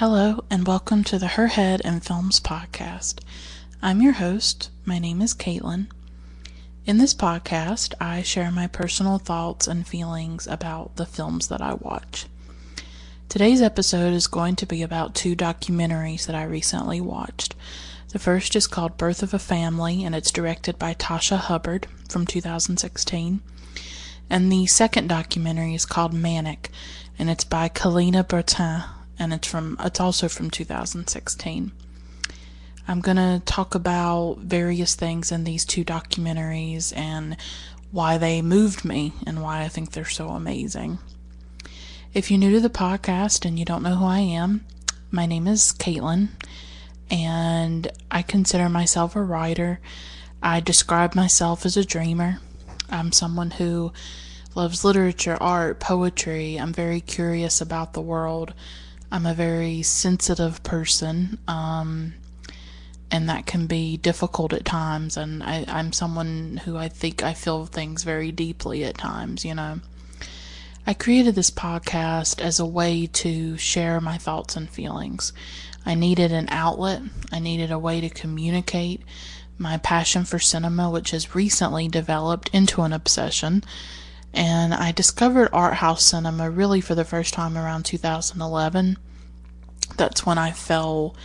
Hello, and welcome to the Her Head in Films podcast. I'm your host. My name is Caitlin. In this podcast, I share my personal thoughts and feelings about the films that I watch. Today's episode is going to be about two documentaries that I recently watched. The first is called Birth of a Family, and it's directed by Tasha Hubbard from 2016. And the second documentary is called Manic, and it's by Kalina Bertin, and it's from it's also from 2016. I'm going to talk about various things in these two documentaries and why they moved me and why I think they're so amazing. If you're new to the podcast and you don't know who I am, my name is Caitlin, and I consider myself a writer. I describe myself as a dreamer. I'm someone who loves literature, art, poetry. I'm very curious about the world. I'm a very sensitive person, um, and that can be difficult at times. And I, I'm someone who I think I feel things very deeply at times, you know. I created this podcast as a way to share my thoughts and feelings. I needed an outlet, I needed a way to communicate my passion for cinema, which has recently developed into an obsession. And I discovered art house cinema really for the first time around 2011. That's when I fell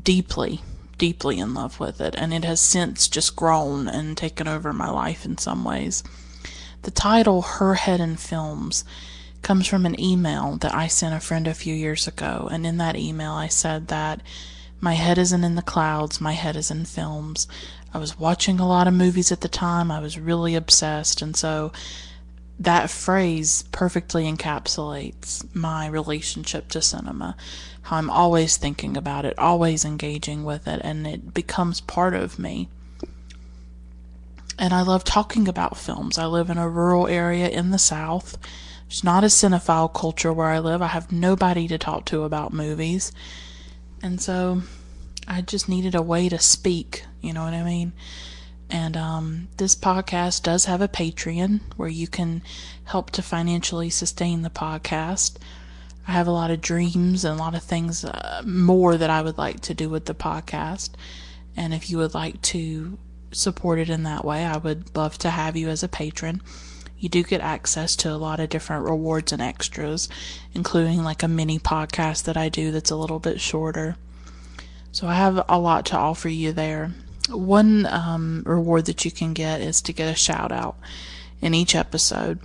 deeply, deeply in love with it, and it has since just grown and taken over my life in some ways. The title, Her Head in Films, comes from an email that I sent a friend a few years ago, and in that email I said that my head isn't in the clouds, my head is in films. I was watching a lot of movies at the time, I was really obsessed, and so that phrase perfectly encapsulates my relationship to cinema. How I'm always thinking about it, always engaging with it, and it becomes part of me. And I love talking about films. I live in a rural area in the South. There's not a cinephile culture where I live. I have nobody to talk to about movies. And so I just needed a way to speak, you know what I mean? And um, this podcast does have a Patreon where you can help to financially sustain the podcast. I have a lot of dreams and a lot of things uh, more that I would like to do with the podcast. And if you would like to support it in that way, I would love to have you as a patron. You do get access to a lot of different rewards and extras, including like a mini podcast that I do that's a little bit shorter. So I have a lot to offer you there. One um, reward that you can get is to get a shout out in each episode.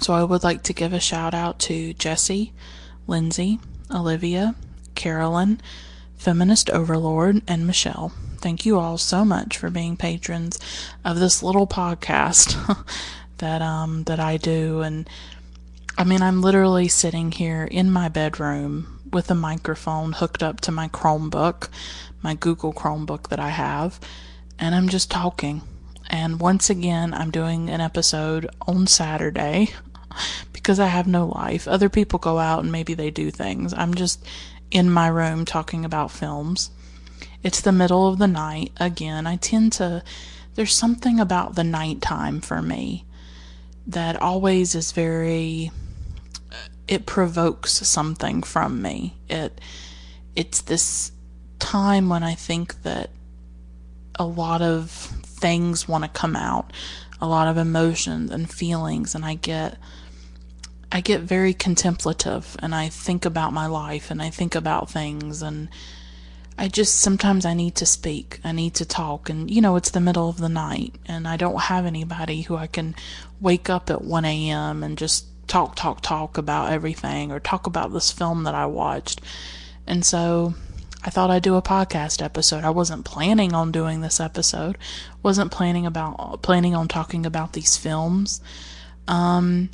So I would like to give a shout out to Jesse, Lindsay, Olivia, Carolyn, Feminist Overlord, and Michelle. Thank you all so much for being patrons of this little podcast that um that I do and I mean I'm literally sitting here in my bedroom with a microphone hooked up to my Chromebook, my Google Chromebook that I have, and I'm just talking. And once again, I'm doing an episode on Saturday because I have no life. Other people go out and maybe they do things. I'm just in my room talking about films. It's the middle of the night. Again, I tend to, there's something about the nighttime for me that always is very it provokes something from me. It it's this time when I think that a lot of things want to come out, a lot of emotions and feelings and I get I get very contemplative and I think about my life and I think about things and I just sometimes I need to speak. I need to talk and you know it's the middle of the night and I don't have anybody who I can wake up at 1 a.m. and just talk, talk, talk about everything or talk about this film that I watched. And so I thought I'd do a podcast episode. I wasn't planning on doing this episode. Wasn't planning about planning on talking about these films. Um,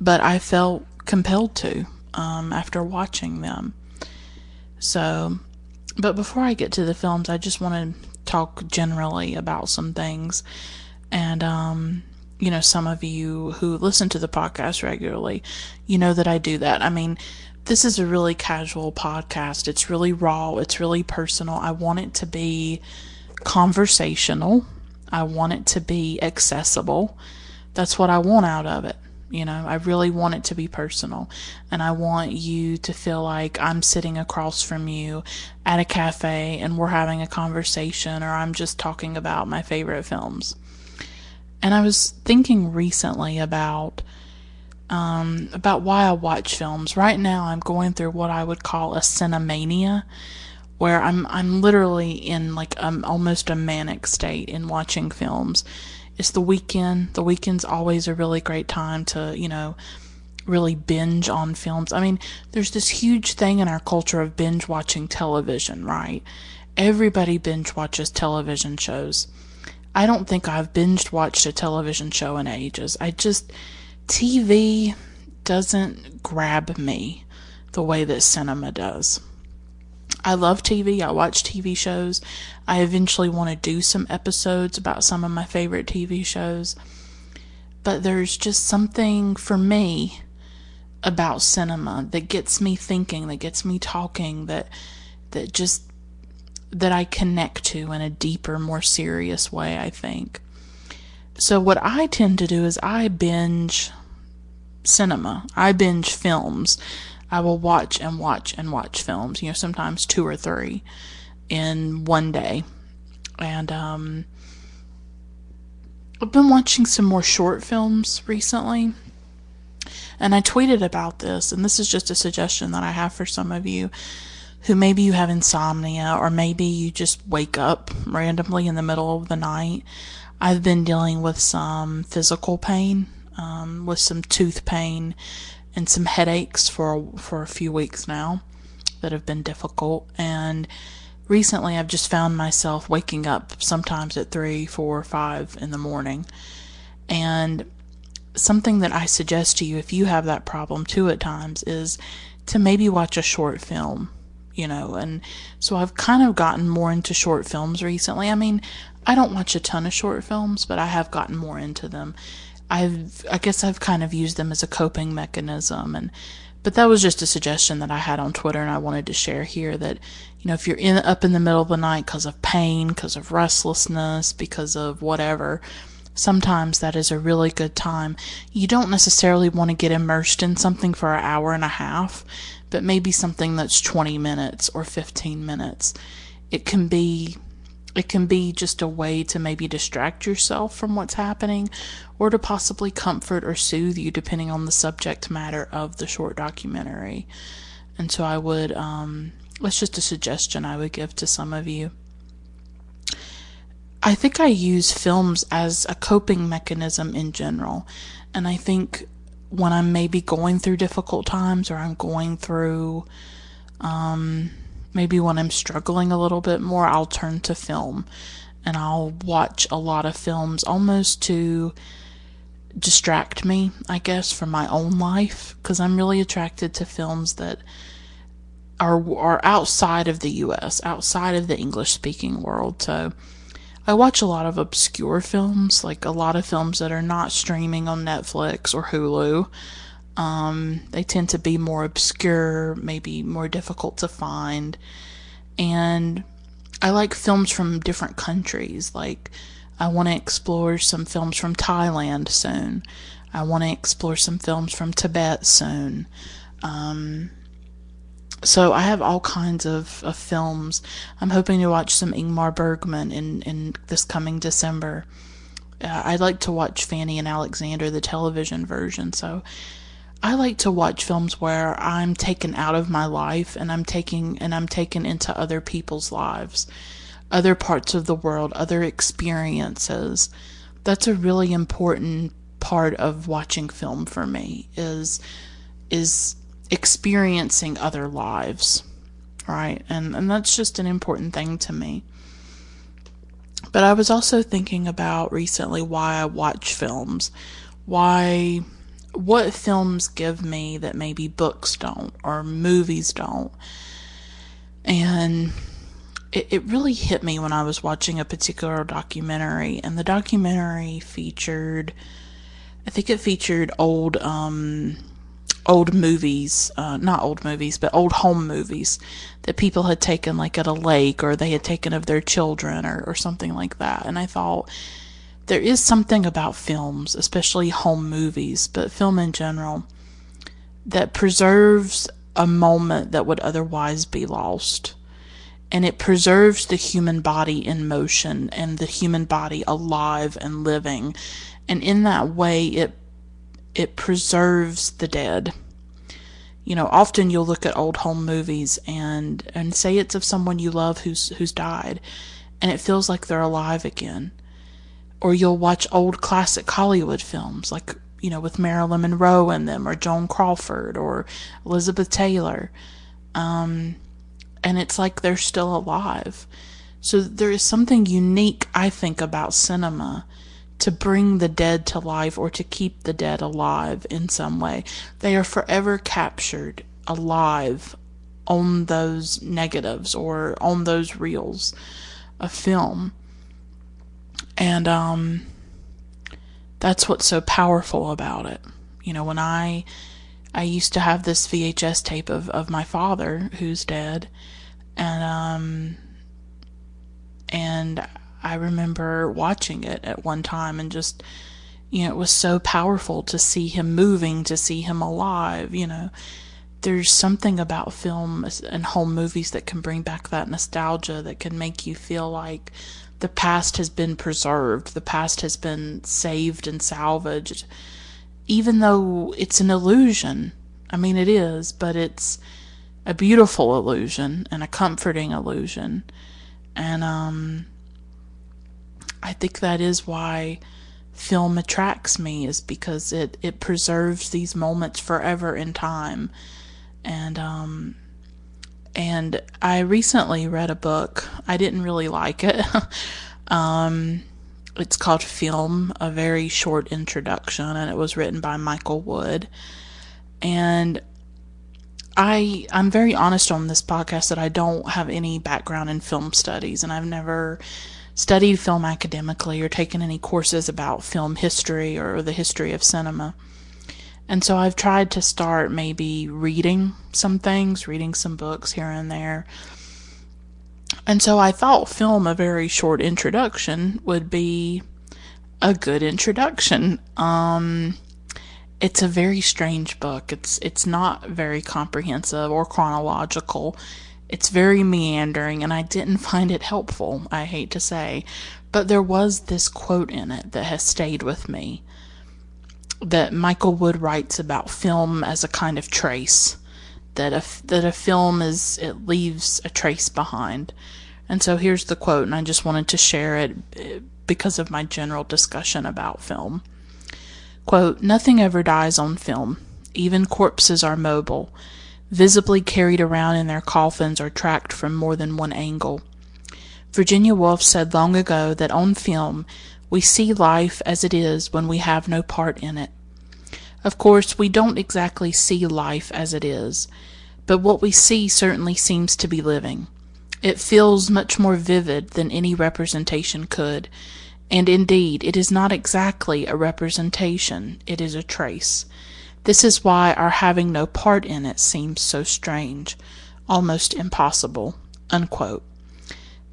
but I felt compelled to um, after watching them. So, but before I get to the films, I just want to talk generally about some things. And um, you know, some of you who listen to the podcast regularly, you know that I do that. I mean, this is a really casual podcast. It's really raw, it's really personal. I want it to be conversational, I want it to be accessible. That's what I want out of it. You know, I really want it to be personal. And I want you to feel like I'm sitting across from you at a cafe and we're having a conversation or I'm just talking about my favorite films. And I was thinking recently about um, about why I watch films. Right now, I'm going through what I would call a cinemania, where I'm I'm literally in like um, almost a manic state in watching films. It's the weekend. The weekend's always a really great time to you know really binge on films. I mean, there's this huge thing in our culture of binge watching television, right? Everybody binge watches television shows. I don't think I've binge watched a television show in ages. I just TV doesn't grab me the way that cinema does. I love TV. I watch TV shows. I eventually want to do some episodes about some of my favorite TV shows. But there's just something for me about cinema that gets me thinking, that gets me talking, that that just that I connect to in a deeper, more serious way, I think. So, what I tend to do is I binge cinema, I binge films. I will watch and watch and watch films, you know, sometimes two or three in one day. And um, I've been watching some more short films recently. And I tweeted about this, and this is just a suggestion that I have for some of you who maybe you have insomnia or maybe you just wake up randomly in the middle of the night. I've been dealing with some physical pain, um, with some tooth pain and some headaches for for a few weeks now that have been difficult. And recently, I've just found myself waking up sometimes at three, four, five in the morning. And something that I suggest to you if you have that problem too at times is to maybe watch a short film you know, and so I've kind of gotten more into short films recently. I mean, I don't watch a ton of short films, but I have gotten more into them. I've I guess I've kind of used them as a coping mechanism and but that was just a suggestion that I had on Twitter and I wanted to share here that you know if you're in up in the middle of the night because of pain, because of restlessness, because of whatever, sometimes that is a really good time. You don't necessarily want to get immersed in something for an hour and a half, but maybe something that's 20 minutes or 15 minutes. It can be it can be just a way to maybe distract yourself from what's happening or to possibly comfort or soothe you depending on the subject matter of the short documentary. And so I would, um, that's just a suggestion I would give to some of you. I think I use films as a coping mechanism in general. And I think when I'm maybe going through difficult times or I'm going through, um, maybe when I'm struggling a little bit more, I'll turn to film and I'll watch a lot of films almost to distract me, I guess, from my own life because I'm really attracted to films that are are outside of the US, outside of the English speaking world. So I watch a lot of obscure films, like a lot of films that are not streaming on Netflix or Hulu. Um, they tend to be more obscure, maybe more difficult to find. And I like films from different countries. Like, I want to explore some films from Thailand soon. I want to explore some films from Tibet soon. Um, so I have all kinds of, of films. I'm hoping to watch some Ingmar Bergman in, in this coming December. Uh, I'd like to watch Fanny and Alexander, the television version. So I like to watch films where I'm taken out of my life and I'm taking and I'm taken into other people's lives, other parts of the world, other experiences. That's a really important part of watching film for me is is experiencing other lives. Right? And and that's just an important thing to me. But I was also thinking about recently why I watch films. Why what films give me that maybe books don't or movies don't. And it, it really hit me when I was watching a particular documentary, and the documentary featured, I think it featured old, um, old movies, uh, not old movies, but old home movies that people had taken like at a lake or they had taken of their children or, or something like that. And I thought, there is something about films, especially home movies, but film in general, that preserves a moment that would otherwise be lost. And it preserves the human body in motion and the human body alive and living. And in that way, it it preserves the dead. You know, often you'll look at old home movies and and say it's of someone you love who's who's died, and it feels like they're alive again. Or you'll watch old classic Hollywood films like you know with Marilyn Monroe in them, or Joan Crawford, or Elizabeth Taylor, um, and it's like they're still alive. So there is something unique, I think, about cinema to bring the dead to life or to keep the dead alive in some way. They are forever captured alive on those negatives or on those reels of film. And um, that's what's so powerful about it. You know, when I I used to have this VHS tape of, of my father who's dead and um and I remember watching it at one time and just, you know, it was so powerful to see him moving, to see him alive, you know. There's something about film and home movies that can bring back that nostalgia, that can make you feel like the past has been preserved, the past has been saved and salvaged, even though it's an illusion. I mean, it is, but it's a beautiful illusion and a comforting illusion. And, um, I think that is why film attracts me is because it it preserves these moments forever in time and um and I recently read a book. I didn't really like it. um it's called Film, a very short introduction and it was written by Michael Wood. And I I'm very honest on this podcast that I don't have any background in film studies and I've never studied film academically or taken any courses about film history or the history of cinema. And so I've tried to start maybe reading some things, reading some books here and there. And so I thought film, a very short introduction, would be a good introduction. Um, it's a very strange book. It's it's not very comprehensive or chronological. It's very meandering, and I didn't find it helpful, I hate to say. But there was this quote in it that has stayed with me that Michael Wood writes about film as a kind of trace. That a, that a film is, it leaves a trace behind. And so here's the quote, and I just wanted to share it eh, because of my general discussion about film. Quote, Nothing ever dies on film. Even corpses are mobile visibly carried around in their coffins or tracked from more than one angle. Virginia Woolf said long ago that on film we see life as it is when we have no part in it. Of course, we don't exactly see life as it is, but what we see certainly seems to be living. It feels much more vivid than any representation could, and indeed it is not exactly a representation, it is a trace. This is why our having no part in it seems so strange, almost impossible. Unquote.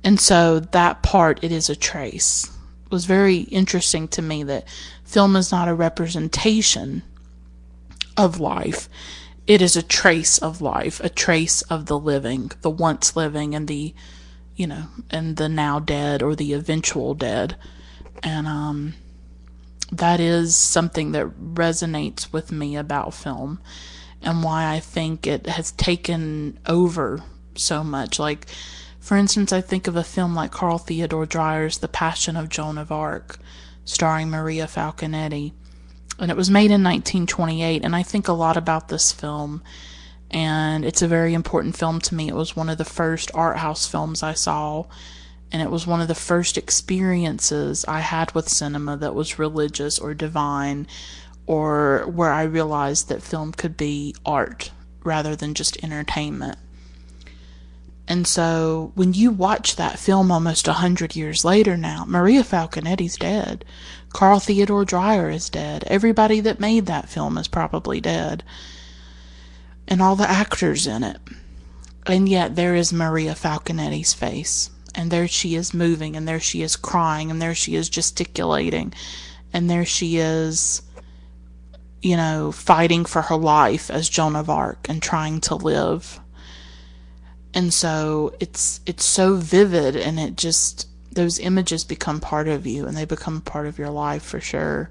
And so that part, it is a trace. Was very interesting to me that film is not a representation of life. It is a trace of life, a trace of the living, the once living and the, you know, and the now dead or the eventual dead. And, um, that is something that resonates with me about film and why I think it has taken over so much. Like, for instance, I think of a film like Carl Theodor Dreyer's The Passion of Joan of Arc, starring Maria Falconetti. And it was made in 1928, and I think a lot about this film. And it's a very important film to me. It was one of the first art house films I saw and it was one of the first experiences I had with cinema that was religious or divine, or where I realized that film could be art rather than just entertainment. And so when you watch that film almost a hundred years later now, Maria Falconetti's dead. Carl Theodor Dreyer is dead. Everybody that made that film is probably dead. And all the actors in it. And yet there is Maria Falconetti's face and there she is moving, and there she is crying, and there she is gesticulating, and there she is, you know, fighting for her life as Joan of Arc and trying to live. And so it's it's so vivid and it just those images become part of you and they become part of your life for sure.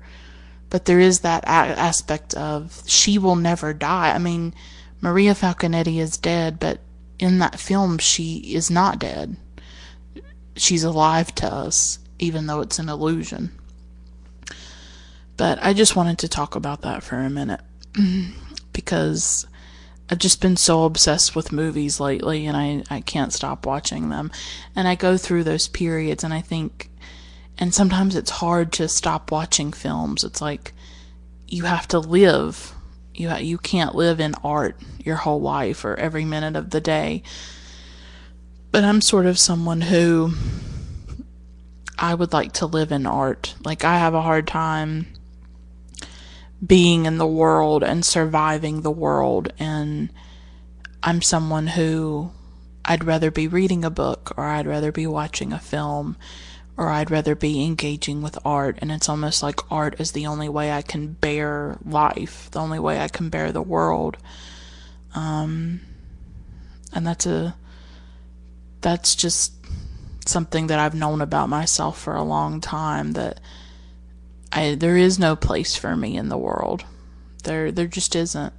But there is that a- aspect of she will never die. I mean, Maria Falconetti is dead, but in that film she is not dead. She's alive to us, even though it's an illusion. But I just wanted to talk about that for a minute because I've just been so obsessed with movies lately and I, I can't stop watching them. And I go through those periods and I think, and sometimes it's hard to stop watching films. It's like you have to live. You, you can't live in art your whole life or every minute of the day. But I'm sort of someone who I would like to live in art. Like, I have a hard time being in the world and surviving the world. And I'm someone who I'd rather be reading a book or I'd rather be watching a film or I'd rather be engaging with art. And it's almost like art is the only way I can bear life, the only way I can bear the world. Um, and that's a, that's just something that I've known about myself for a long time that I there is no place for me in the world. There there just isn't.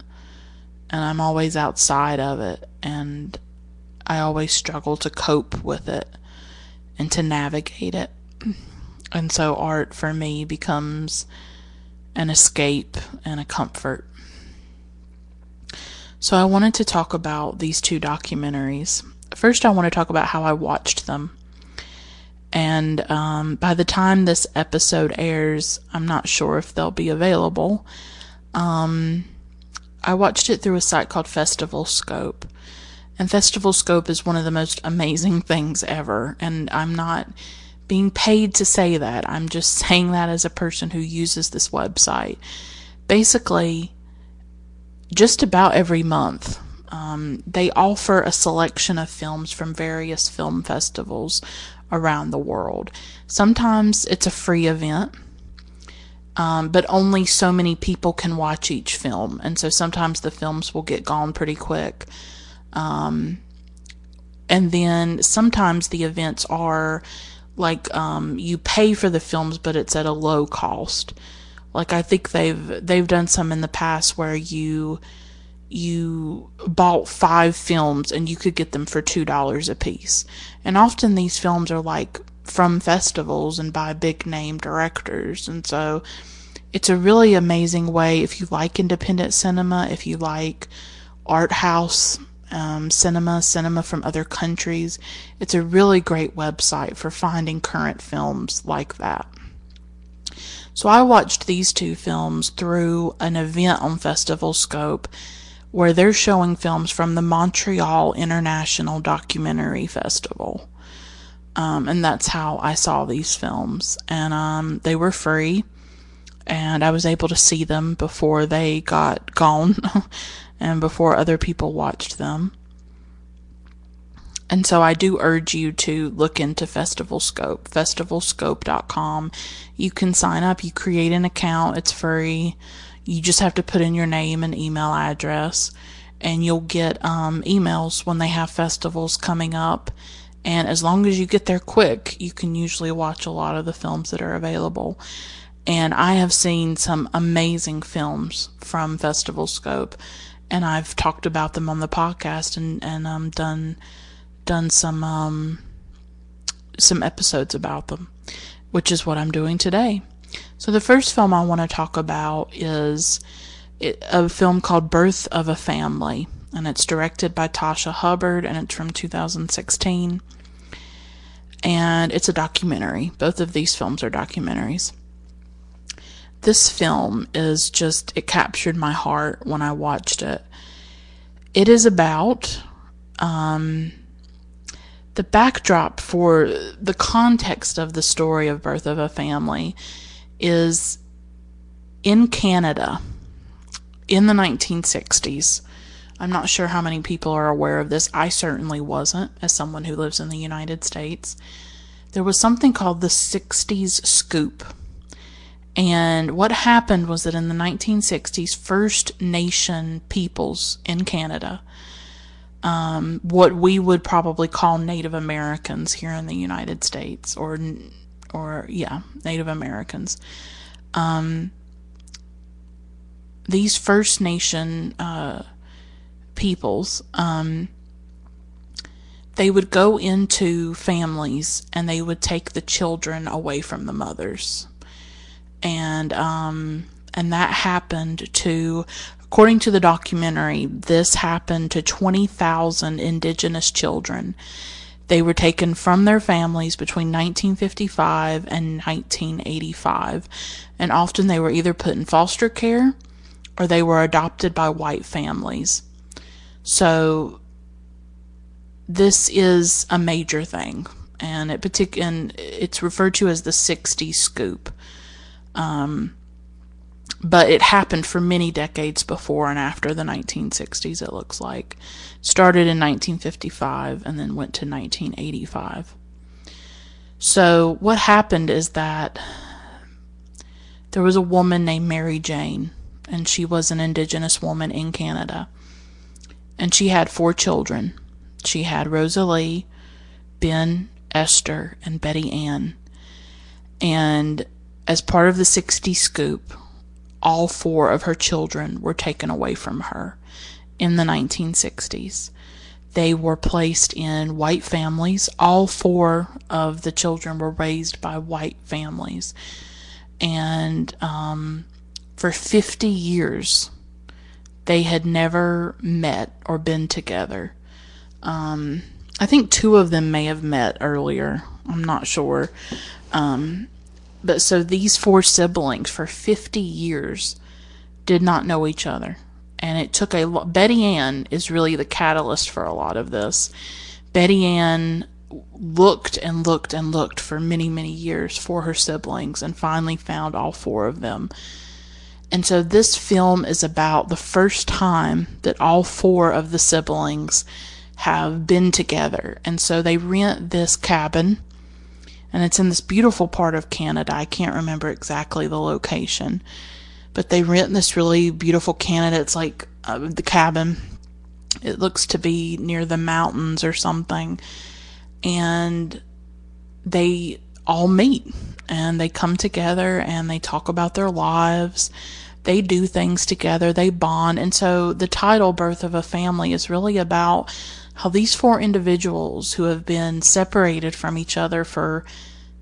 And I'm always outside of it and I always struggle to cope with it and to navigate it. And so art for me becomes an escape and a comfort. So I wanted to talk about these two documentaries. First, I want to talk about how I watched them. And um, by the time this episode airs, I'm not sure if they'll be available. Um, I watched it through a site called Festival Scope. And Festival Scope is one of the most amazing things ever. And I'm not being paid to say that. I'm just saying that as a person who uses this website. Basically, just about every month, um, they offer a selection of films from various film festivals around the world. Sometimes it's a free event, um, but only so many people can watch each film, and so sometimes the films will get gone pretty quick. Um, and then sometimes the events are like um, you pay for the films, but it's at a low cost. Like I think they've they've done some in the past where you you bought five films and you could get them for two dollars a piece. And often these films are like from festivals and by big name directors. And so it's a really amazing way if you like independent cinema, if you like art house um, cinema, cinema from other countries. It's a really great website for finding current films like that. So I watched these two films through an event on Festival Scope where they're showing films from the Montreal International Documentary Festival. Um, and that's how I saw these films. And um, they were free, and I was able to see them before they got gone and before other people watched them. And so I do urge you to look into Festival Scope, festivalscope.com. You can sign up, you create an account, it's free. You just have to put in your name and email address, and you'll get um, emails when they have festivals coming up. And as long as you get there quick, you can usually watch a lot of the films that are available. And I have seen some amazing films from Festival Scope, and I've talked about them on the podcast and and um, done done some um, some episodes about them, which is what I'm doing today. So the first film I want to talk about is a film called Birth of a Family, and it's directed by Tasha Hubbard, and it's from 2016. And it's a documentary. Both of these films are documentaries. This film is just, it captured my heart when I watched it. It is about um, the backdrop for the context of the story of Birth of a Family is in Canada in the 1960s. I'm not sure how many people are aware of this. I certainly wasn't, as someone who lives in the United States. There was something called the 60s Scoop. And what happened was that in the 1960s, First Nation peoples in Canada, um, what we would probably call Native Americans here in the United States, or or yeah, Native Americans. Um, these First Nation uh, peoples, um, they would go into families and they would take the children away from the mothers, and um, and that happened to According to the documentary, this happened to 20,000 indigenous children. They were taken from their families between 1955 and 1985, and often they were either put in foster care or they were adopted by white families. So, this is a major thing, and it partic- and it's referred to as the 60 scoop. Um, but it happened for many decades before and after the 1960s, it looks like. Started in 1955 and then went to 1985. So, what happened is that there was a woman named Mary Jane, and she was an indigenous woman in Canada. And she had four children. She had Rosalie, Ben, Esther, and Betty Ann. And as part of the 60 scoop, all four of her children were taken away from her in the 1960s. They were placed in white families. All four of the children were raised by white families. And um, for 50 years, they had never met or been together. Um, I think two of them may have met earlier. I'm not sure. Um, but so these four siblings for 50 years did not know each other. And it took a lot. Betty Ann is really the catalyst for a lot of this. Betty Ann looked and looked and looked for many, many years for her siblings and finally found all four of them. And so this film is about the first time that all four of the siblings have been together. And so they rent this cabin and it's in this beautiful part of Canada. I can't remember exactly the location, but they rent this really beautiful Canada. It's like uh, the cabin. It looks to be near the mountains or something, and they all meet and they come together and they talk about their lives. They do things together, they bond. And so the title, Birth of a Family, is really about how these four individuals who have been separated from each other for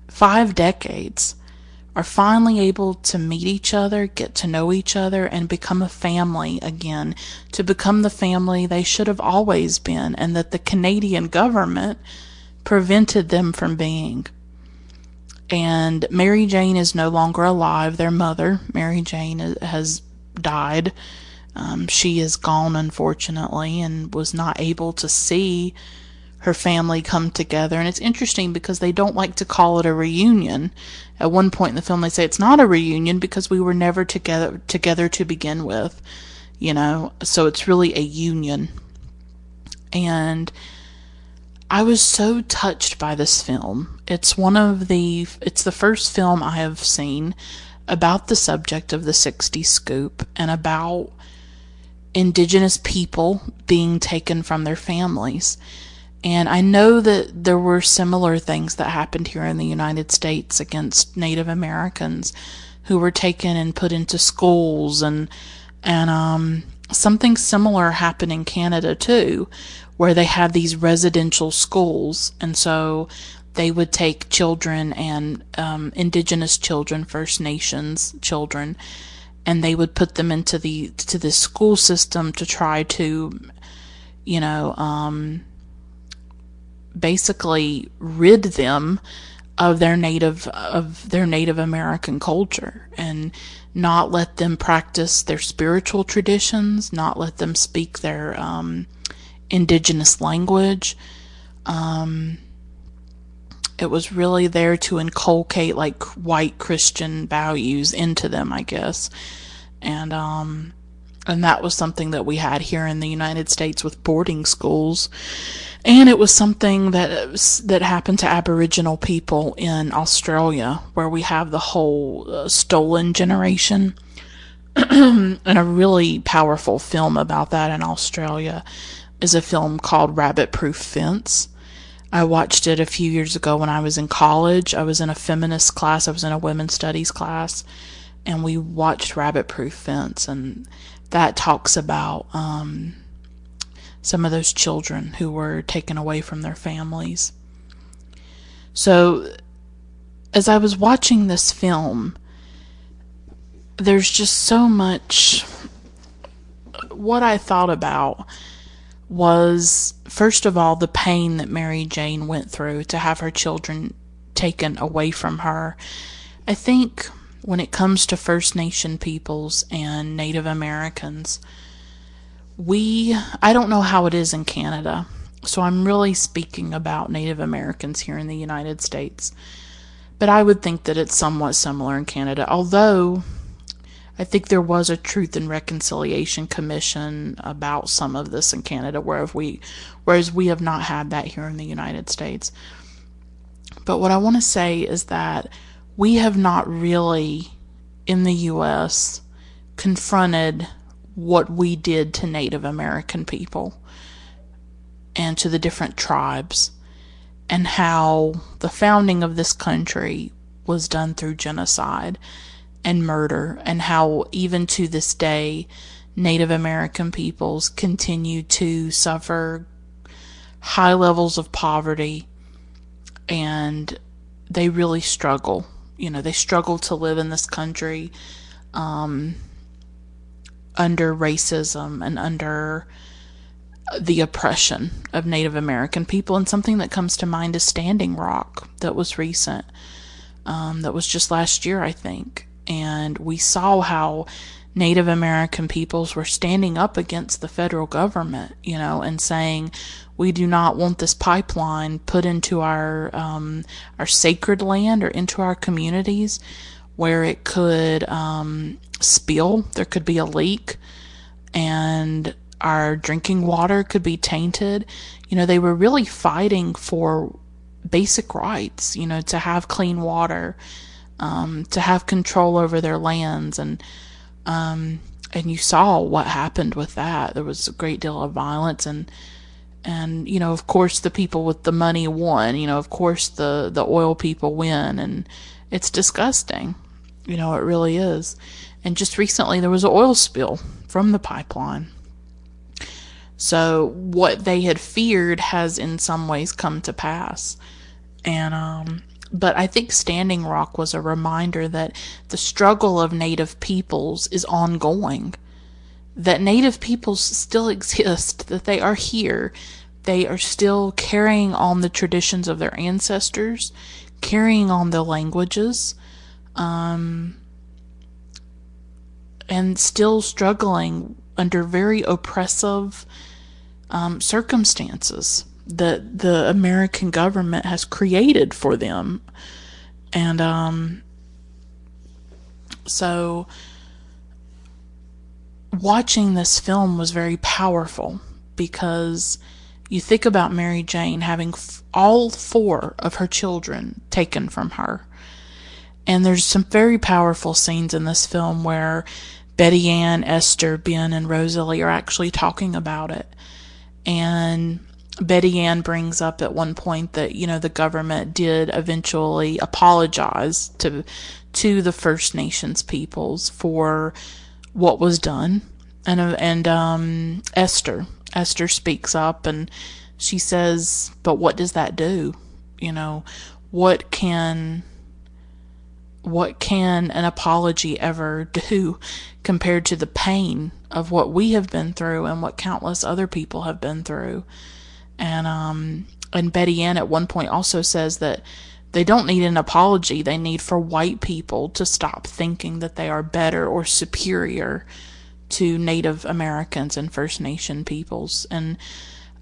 five decades are finally able to meet each other, get to know each other, and become a family again, to become the family they should have always been, and that the Canadian government prevented them from being. And Mary Jane is no longer alive. Their mother, Mary Jane, has died. Um, she is gone, unfortunately, and was not able to see her family come together. And it's interesting because they don't like to call it a reunion. At one point in the film, they say it's not a reunion because we were never together together to begin with, you know. So it's really a union. And I was so touched by this film. It's one of the it's the first film I have seen about the subject of the 60 scoop and about indigenous people being taken from their families. And I know that there were similar things that happened here in the United States against Native Americans who were taken and put into schools and and um, something similar happened in Canada too, where they had these residential schools, and so they would take children and um, Indigenous children, First Nations children, and they would put them into the to the school system to try to, you know, um, basically rid them of their native of their Native American culture and not let them practice their spiritual traditions, not let them speak their um, indigenous language. Um, it was really there to inculcate like white Christian values into them, I guess. And um, And that was something that we had here in the United States with boarding schools. And it was something that that happened to Aboriginal people in Australia, where we have the whole uh, stolen generation. and a really powerful film about that in Australia is a film called Rabbit Proof Fence. I watched it a few years ago when I was in college. I was in a feminist class, I was in a women's studies class, and we watched Rabbit Proof Fence, and that talks about um, some of those children who were taken away from their families. So, as I was watching this film, there's just so much. What I thought about was, first of all, the pain that Mary Jane went through to have her children taken away from her. I think when it comes to First Nation peoples and Native Americans, we, I don't know how it is in Canada, so I'm really speaking about Native Americans here in the United States. But I would think that it's somewhat similar in Canada, although I think there was a Truth and Reconciliation Commission about some of this in Canada, whereas we, whereas we have not had that here in the United States. But what I want to say is that we have not really, in the U.S., confronted what we did to Native American people and to the different tribes, and how the founding of this country was done through genocide and murder, and how even to this day, Native American peoples continue to suffer high levels of poverty and they really struggle. You know, they struggle to live in this country um, under racism and under the oppression of Native American people. And something that comes to mind is Standing Rock, that was recent, um, that was just last year, I think and we saw how Native American peoples were standing up against the federal government, you know, and saying, we do not want this pipeline put into our um, our sacred land or into our communities where it could um, spill. There could be a leak, and our drinking water could be tainted. You know, they were really fighting for basic rights. You know, to have clean water um, to have control over their lands and um, and you saw what happened with that. There was a great deal of violence and and you know of course the people with the money won. You know of course the the oil people win and it's disgusting. You know it really is. And just recently there was an oil spill from the pipeline. So what they had feared has in some ways come to pass. And um but I think Standing Rock was a reminder that the struggle of Native peoples is ongoing. That Native peoples still exist, that they are here. They are still carrying on the traditions of their ancestors, carrying on the languages, um, and still struggling under very oppressive um, circumstances that the American government has created for them. And um, so watching this film was very powerful because you think about Mary Jane having f- all four of her children taken from her. And there's some very powerful scenes in this film where Betty Ann, Esther, Ben, and Rosalie are actually talking about it. And Betty Ann brings up at one point that you know the government did eventually apologize to to the First Nations peoples for what was done, and and um, Esther Esther speaks up and she says, "But what does that do? You know, what can what can an apology ever do compared to the pain of what we have been through and what countless other people have been through?" And um, and Betty Ann at one point also says that they don't need an apology. They need for white people to stop thinking that they are better or superior to Native Americans and First Nation peoples. And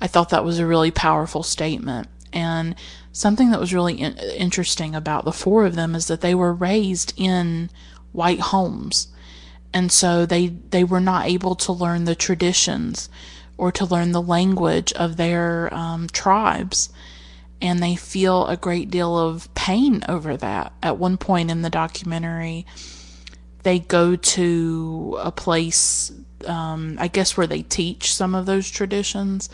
I thought that was a really powerful statement. And something that was really in- interesting about the four of them is that they were raised in white homes. and so they they were not able to learn the traditions or to learn the language of their um, tribes and they feel a great deal of pain over that at one point in the documentary they go to a place um, i guess where they teach some of those traditions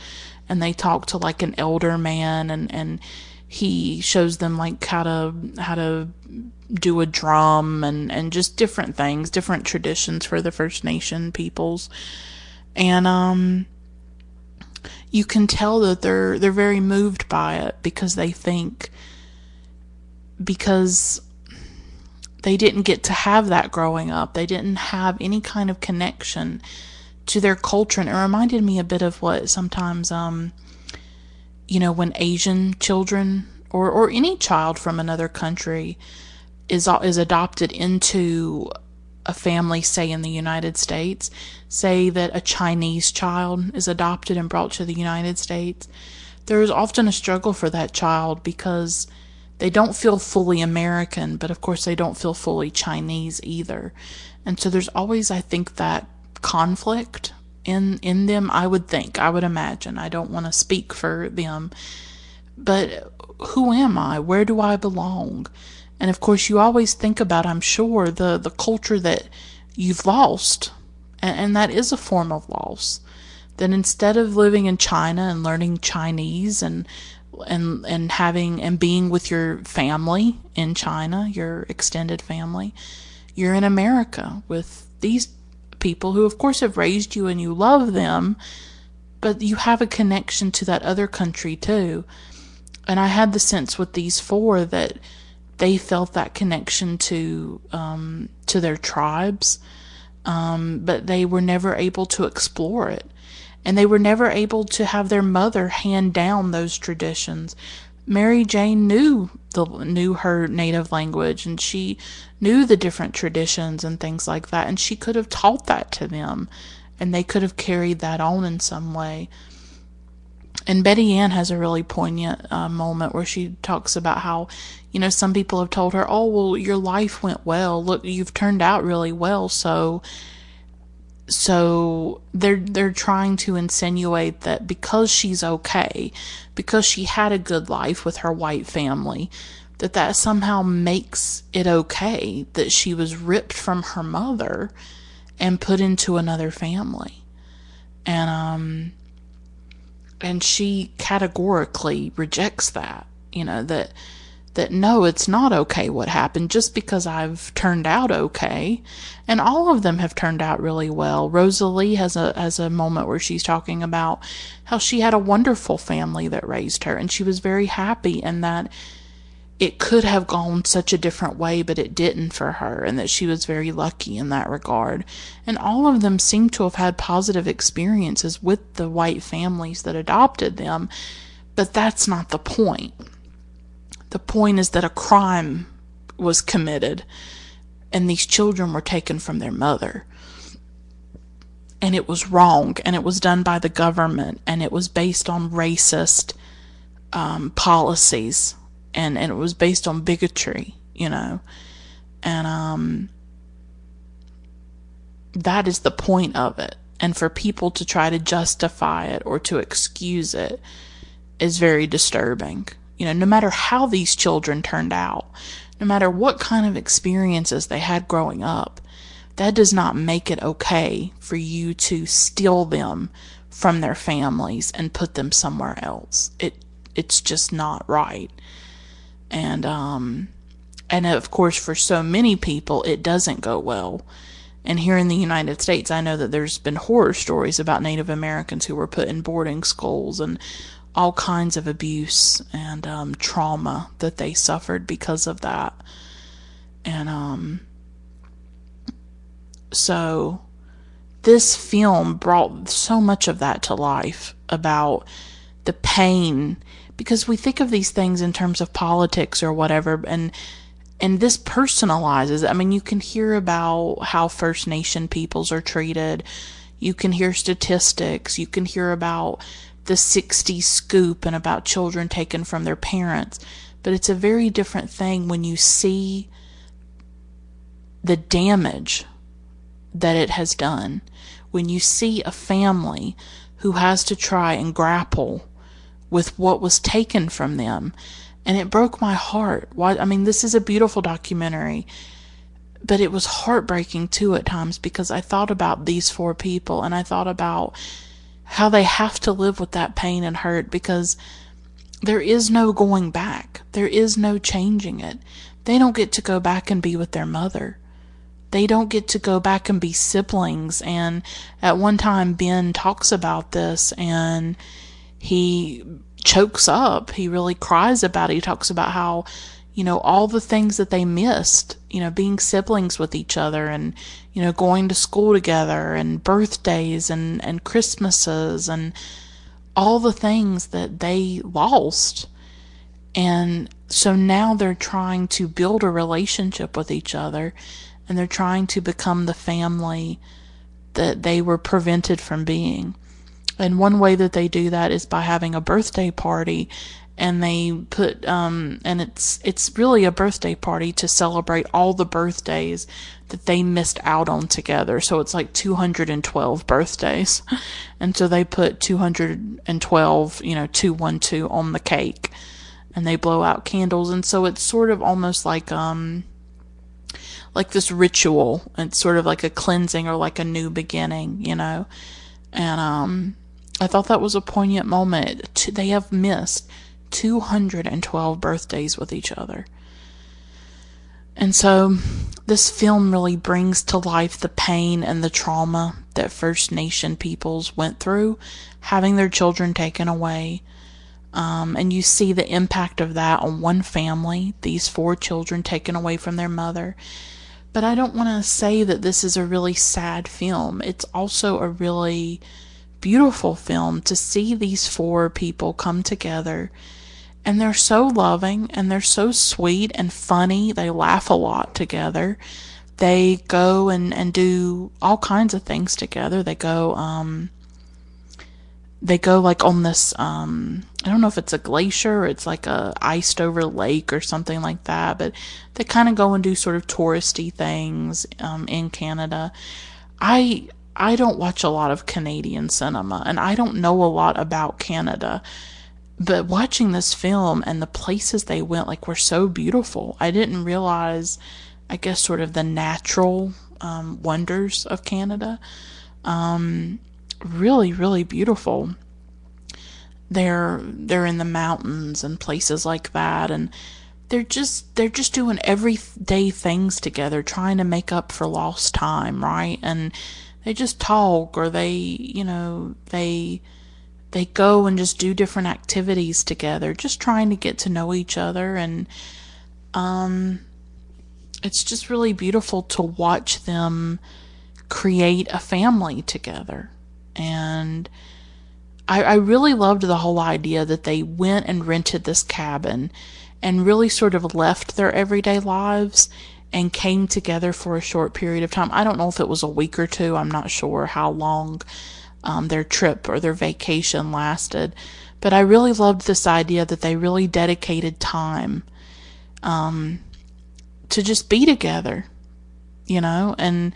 and they talk to like an elder man and and he shows them like how to how to do a drum and and just different things, different traditions for the First Nation peoples. And um you can tell that they're they're very moved by it because they think because they didn't get to have that growing up. They didn't have any kind of connection to their culture and it reminded me a bit of what sometimes um you know when Asian children or or any child from another country is is adopted into a family, say in the United States, say that a Chinese child is adopted and brought to the United States, there is often a struggle for that child because they don't feel fully American, but of course they don't feel fully Chinese either. And so there's always, I think, that conflict in in them. I would think, I would imagine. I don't want to speak for them, but who am I? Where do I belong? And of course, you always think about, I'm sure, the, the culture that you've lost. And, and that is a form of loss. That instead of living in China and learning Chinese and and and having and being with your family in China, your extended family, you're in America with these people who of course have raised you and you love them, but you have a connection to that other country too. And I had the sense with these four that they felt that connection to um, to their tribes, um, but they were never able to explore it, and they were never able to have their mother hand down those traditions. Mary Jane knew the knew her native language, and she knew the different traditions and things like that, and she could have taught that to them, and they could have carried that on in some way and Betty Ann has a really poignant uh, moment where she talks about how, you know, some people have told her, "Oh, well, your life went well. Look, you've turned out really well." So, so they're they're trying to insinuate that because she's okay, because she had a good life with her white family, that that somehow makes it okay that she was ripped from her mother and put into another family, and um and she categorically rejects that you know that that no it's not okay what happened. Just because I've turned out okay and all of them have turned out really well. Rosalie has a has a moment where she's talking about how she had a wonderful family that raised her and she was very happy and that it could have gone such a different way, but it didn't for her, and that she was very lucky in that regard. And all of them seem to have had positive experiences with the white families that adopted them, but that's not the point. The point is that a crime was committed, and these children were taken from their mother. And it was wrong, and it was done by the government, and it was based on racist um, policies and and it was based on bigotry, you know, and um, that is the point of it. And for people to try to justify it or to excuse it is very disturbing. You know, no matter how these children turned out, no matter what kind of experiences they had growing up, that does not make it okay for you to steal them from their families and put them somewhere else. It it's just not right and um and of course for so many people it doesn't go well. And here in the United States I know that there's been horror stories about Native Americans who were put in boarding schools and all kinds of abuse and um, trauma that they suffered because of that. And um so this film brought so much of that to life about the pain because we think of these things in terms of politics or whatever and and this personalizes i mean you can hear about how first nation peoples are treated. You can hear statistics. You can hear about the 60 scoop and about children taken from their parents. But it's a very different thing when you see the damage that it has done. When you see a family who has to try and grapple with what was taken from them. And it broke my heart. Why, I mean, this is a beautiful documentary, but it was heartbreaking too at times because I thought about these four people and I thought about how they have to live with that pain and hurt because there is no going back. There is no changing it. They don't get to go back and be with their mother. They don't get to go back and be siblings. And at one time, Ben talks about this and he chokes up. He really cries about it. He talks about how, you know, all the things that they missed, you know, being siblings with each other and, you know, going to school together and birthdays and, and Christmases and all the things that they lost. And so now they're trying to build a relationship with each other and they're trying to become the family that they were prevented from being. And one way that they do that is by having a birthday party and they put um and it's it's really a birthday party to celebrate all the birthdays that they missed out on together. So it's like 212 birthdays. And so they put 212, you know, 212 on the cake and they blow out candles and so it's sort of almost like um like this ritual. It's sort of like a cleansing or like a new beginning, you know. And um I thought that was a poignant moment. They have missed 212 birthdays with each other. And so this film really brings to life the pain and the trauma that First Nation peoples went through, having their children taken away. Um, and you see the impact of that on one family, these four children taken away from their mother. But I don't want to say that this is a really sad film. It's also a really beautiful film to see these four people come together and they're so loving and they're so sweet and funny. They laugh a lot together. They go and, and do all kinds of things together. They go, um, they go like on this, um, I don't know if it's a glacier it's like a iced over lake or something like that, but they kind of go and do sort of touristy things, um, in Canada. I, I don't watch a lot of Canadian cinema and I don't know a lot about Canada. But watching this film and the places they went like were so beautiful. I didn't realize I guess sort of the natural um, wonders of Canada. Um, really really beautiful. They're they're in the mountains and places like that and they're just they're just doing everyday things together trying to make up for lost time, right? And they just talk or they, you know, they they go and just do different activities together, just trying to get to know each other and um it's just really beautiful to watch them create a family together. And I, I really loved the whole idea that they went and rented this cabin and really sort of left their everyday lives and came together for a short period of time. I don't know if it was a week or two. I'm not sure how long um, their trip or their vacation lasted. But I really loved this idea that they really dedicated time um, to just be together, you know, and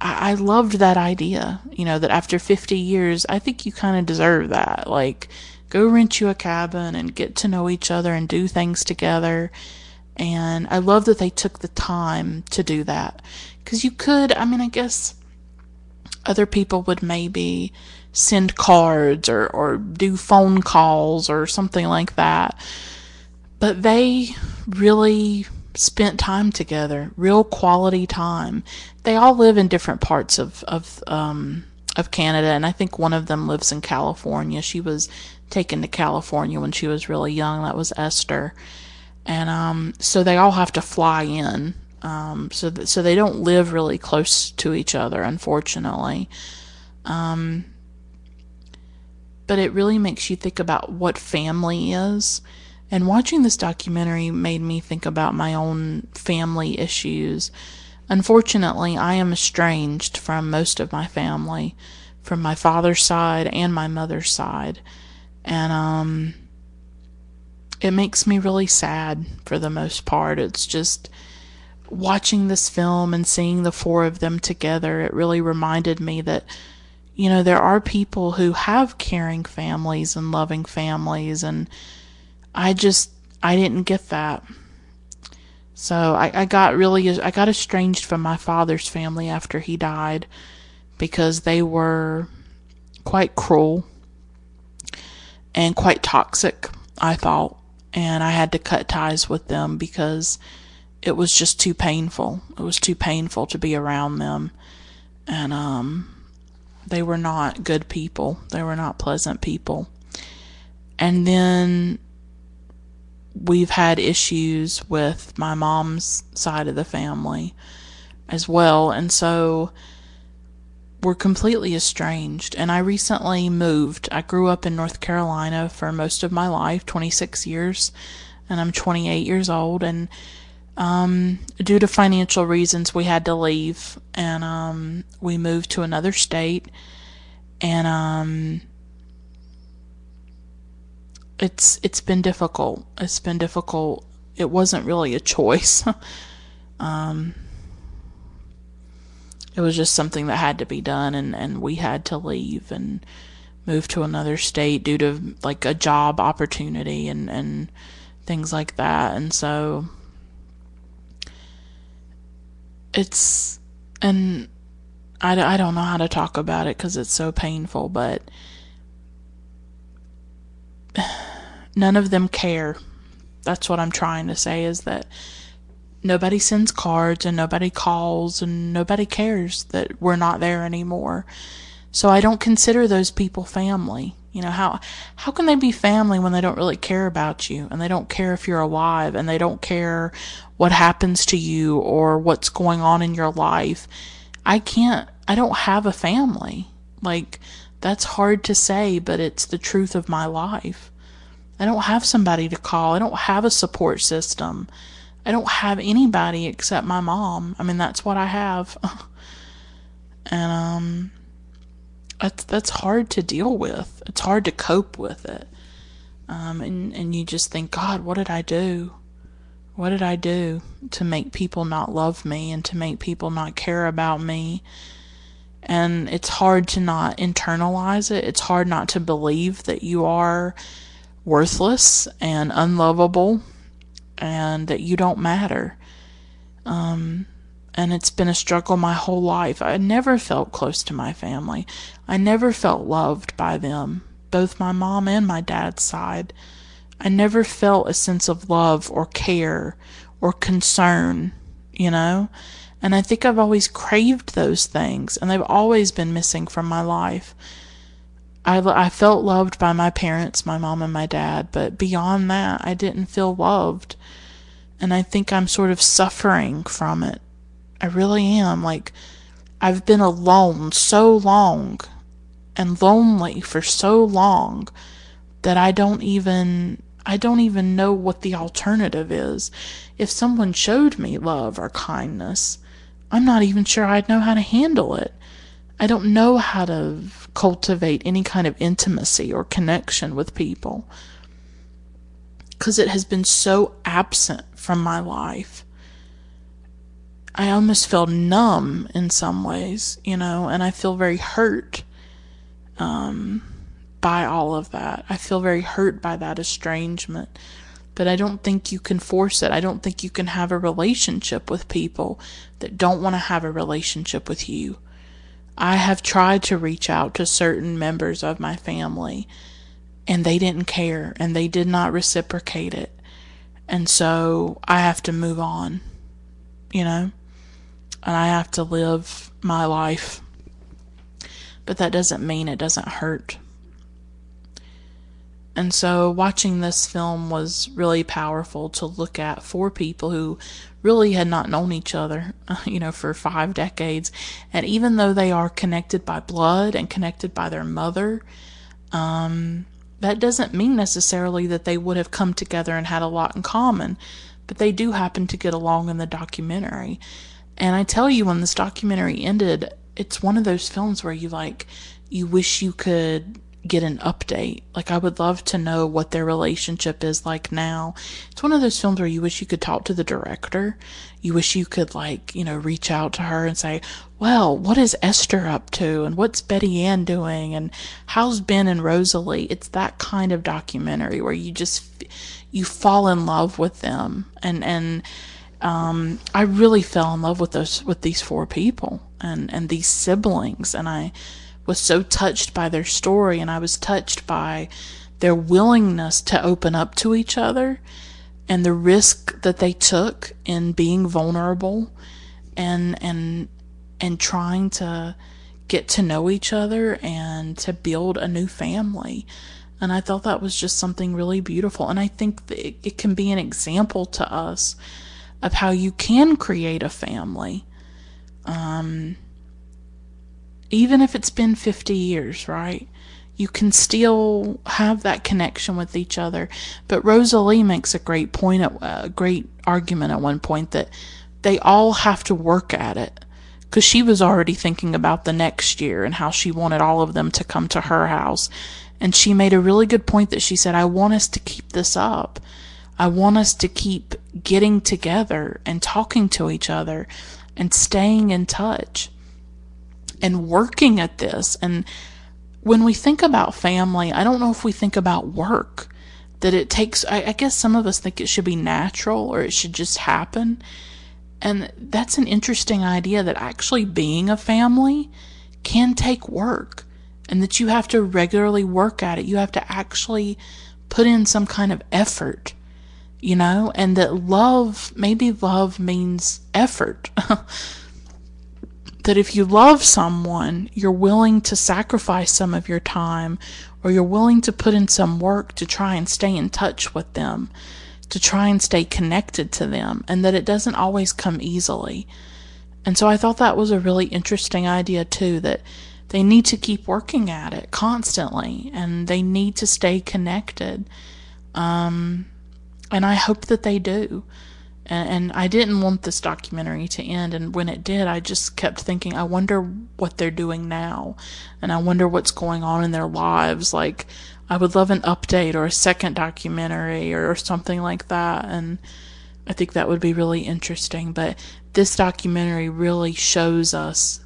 I, I loved that idea, you know, that after 50 years, I think you kind of deserve that. Like, go rent you a cabin and get to know each other and do things together and I love that they took the time to do that. Because you could, I mean, I guess other people would maybe send cards or, or do phone calls or something like that. But they really spent time together, real quality time. They all live in different parts of, of, um, of Canada, and I think one of them lives in California. She was taken to California when she was really young. That was Esther and um, so they all have to fly in. Um, so so they don't live really close to each other, unfortunately. Um, but it really makes you think about what family is. And watching this documentary made me think about my own family issues. Unfortunately, I am estranged from most of my family, from my father's side and my mother's side. And um it makes me really sad for the most part. It's just watching this film and seeing the four of them together, it really reminded me that, you know, there are people who have caring families and loving families, and I just, I didn't get that. So I, I got really, I got estranged from my father's family after he died because they were quite cruel and quite toxic, I thought. And I had to cut ties with them because it was just too painful. It was too painful to be around them. And um, they were not good people, they were not pleasant people. And then we've had issues with my mom's side of the family as well. And so we're completely estranged. And I recently moved. I grew up in North Carolina for most of my life, 26 years, and I'm 28 years old. And um, due to financial reasons, we had to leave, and um, we moved to another state. And um, it's it's been difficult. It's been difficult. It wasn't really a choice. um, it was just something that had to be done, and and we had to leave and move to another state due to like a job opportunity and and things like that. And so it's and I, I don't know how to talk about it because it's so painful, but none of them care. That's what I'm trying to say is that nobody sends cards and nobody calls and nobody cares that we're not there anymore. So I don't consider those people family. You know, how how can they be family when they don't really care about you and they don't care if you're alive and they don't care what happens to you or what's going on in your life? I can't I don't have a family. Like that's hard to say, but it's the truth of my life. I don't have somebody to call. I don't have a support system. I don't have anybody except my mom. I mean, that's what I have. and um that's that's hard to deal with. It's hard to cope with it. Um and and you just think, God, what did I do? What did I do to make people not love me and to make people not care about me? And it's hard to not internalize it. It's hard not to believe that you are worthless and unlovable and that you don't matter. Um, and it's been a struggle my whole life. I never felt close to my family. I never felt loved by them, both my mom and my dad's side. I never felt a sense of love or care or concern, you know? And I think I've always craved those things, and they've always been missing from my life. I, I felt loved by my parents, my mom and my dad, but beyond that, I didn't feel loved. And I think I'm sort of suffering from it. I really am. Like, I've been alone so long and lonely for so long that I don't even I don't even know what the alternative is. If someone showed me love or kindness, I'm not even sure I'd know how to handle it. I don't know how to cultivate any kind of intimacy or connection with people because it has been so absent from my life. I almost feel numb in some ways, you know, and I feel very hurt um, by all of that. I feel very hurt by that estrangement. But I don't think you can force it. I don't think you can have a relationship with people that don't want to have a relationship with you. I have tried to reach out to certain members of my family and they didn't care and they did not reciprocate it. And so I have to move on, you know, and I have to live my life. But that doesn't mean it doesn't hurt. And so watching this film was really powerful to look at for people who really had not known each other, you know, for five decades. And even though they are connected by blood and connected by their mother, um, that doesn't mean necessarily that they would have come together and had a lot in common. But they do happen to get along in the documentary. And I tell you, when this documentary ended, it's one of those films where you like, you wish you could get an update. Like, I would love to know what their relationship is like now. It's one of those films where you wish you could talk to the director. You wish you could, like, you know, reach out to her and say, well, what is Esther up to? And what's Betty Ann doing? And how's Ben and Rosalie? It's that kind of documentary where you just, you fall in love with them. And, and, um, I really fell in love with those, with these four people and, and these siblings. And I, was so touched by their story and I was touched by their willingness to open up to each other and the risk that they took in being vulnerable and and and trying to get to know each other and to build a new family. And I thought that was just something really beautiful. And I think it, it can be an example to us of how you can create a family. Um, even if it's been 50 years, right? You can still have that connection with each other. But Rosalie makes a great point, a uh, great argument at one point that they all have to work at it. Because she was already thinking about the next year and how she wanted all of them to come to her house. And she made a really good point that she said, I want us to keep this up. I want us to keep getting together and talking to each other and staying in touch and working at this. And when we think about family, I don't know if we think about work. That it takes, I, I guess some of us think it should be natural or it should just happen. And that's an interesting idea that actually being a family can take work and that you have to regularly work at it. You have to actually put in some kind of effort, you know, and that love, maybe love means effort. that if you love someone, you're willing to sacrifice some of your time or you're willing to put in some work to try and stay in touch with them, to try and stay connected to them, and that it doesn't always come easily. And so I thought that was a really interesting idea too that they need to keep working at it constantly and they need to stay connected. Um, and I hope that they do and, and I didn't want this documentary to end. And when it did, I just kept thinking, I wonder what they're doing now, and I wonder what's going on in their lives. Like, I would love an update or a second documentary or, or something like that, and I think that would be really interesting. But this documentary really shows us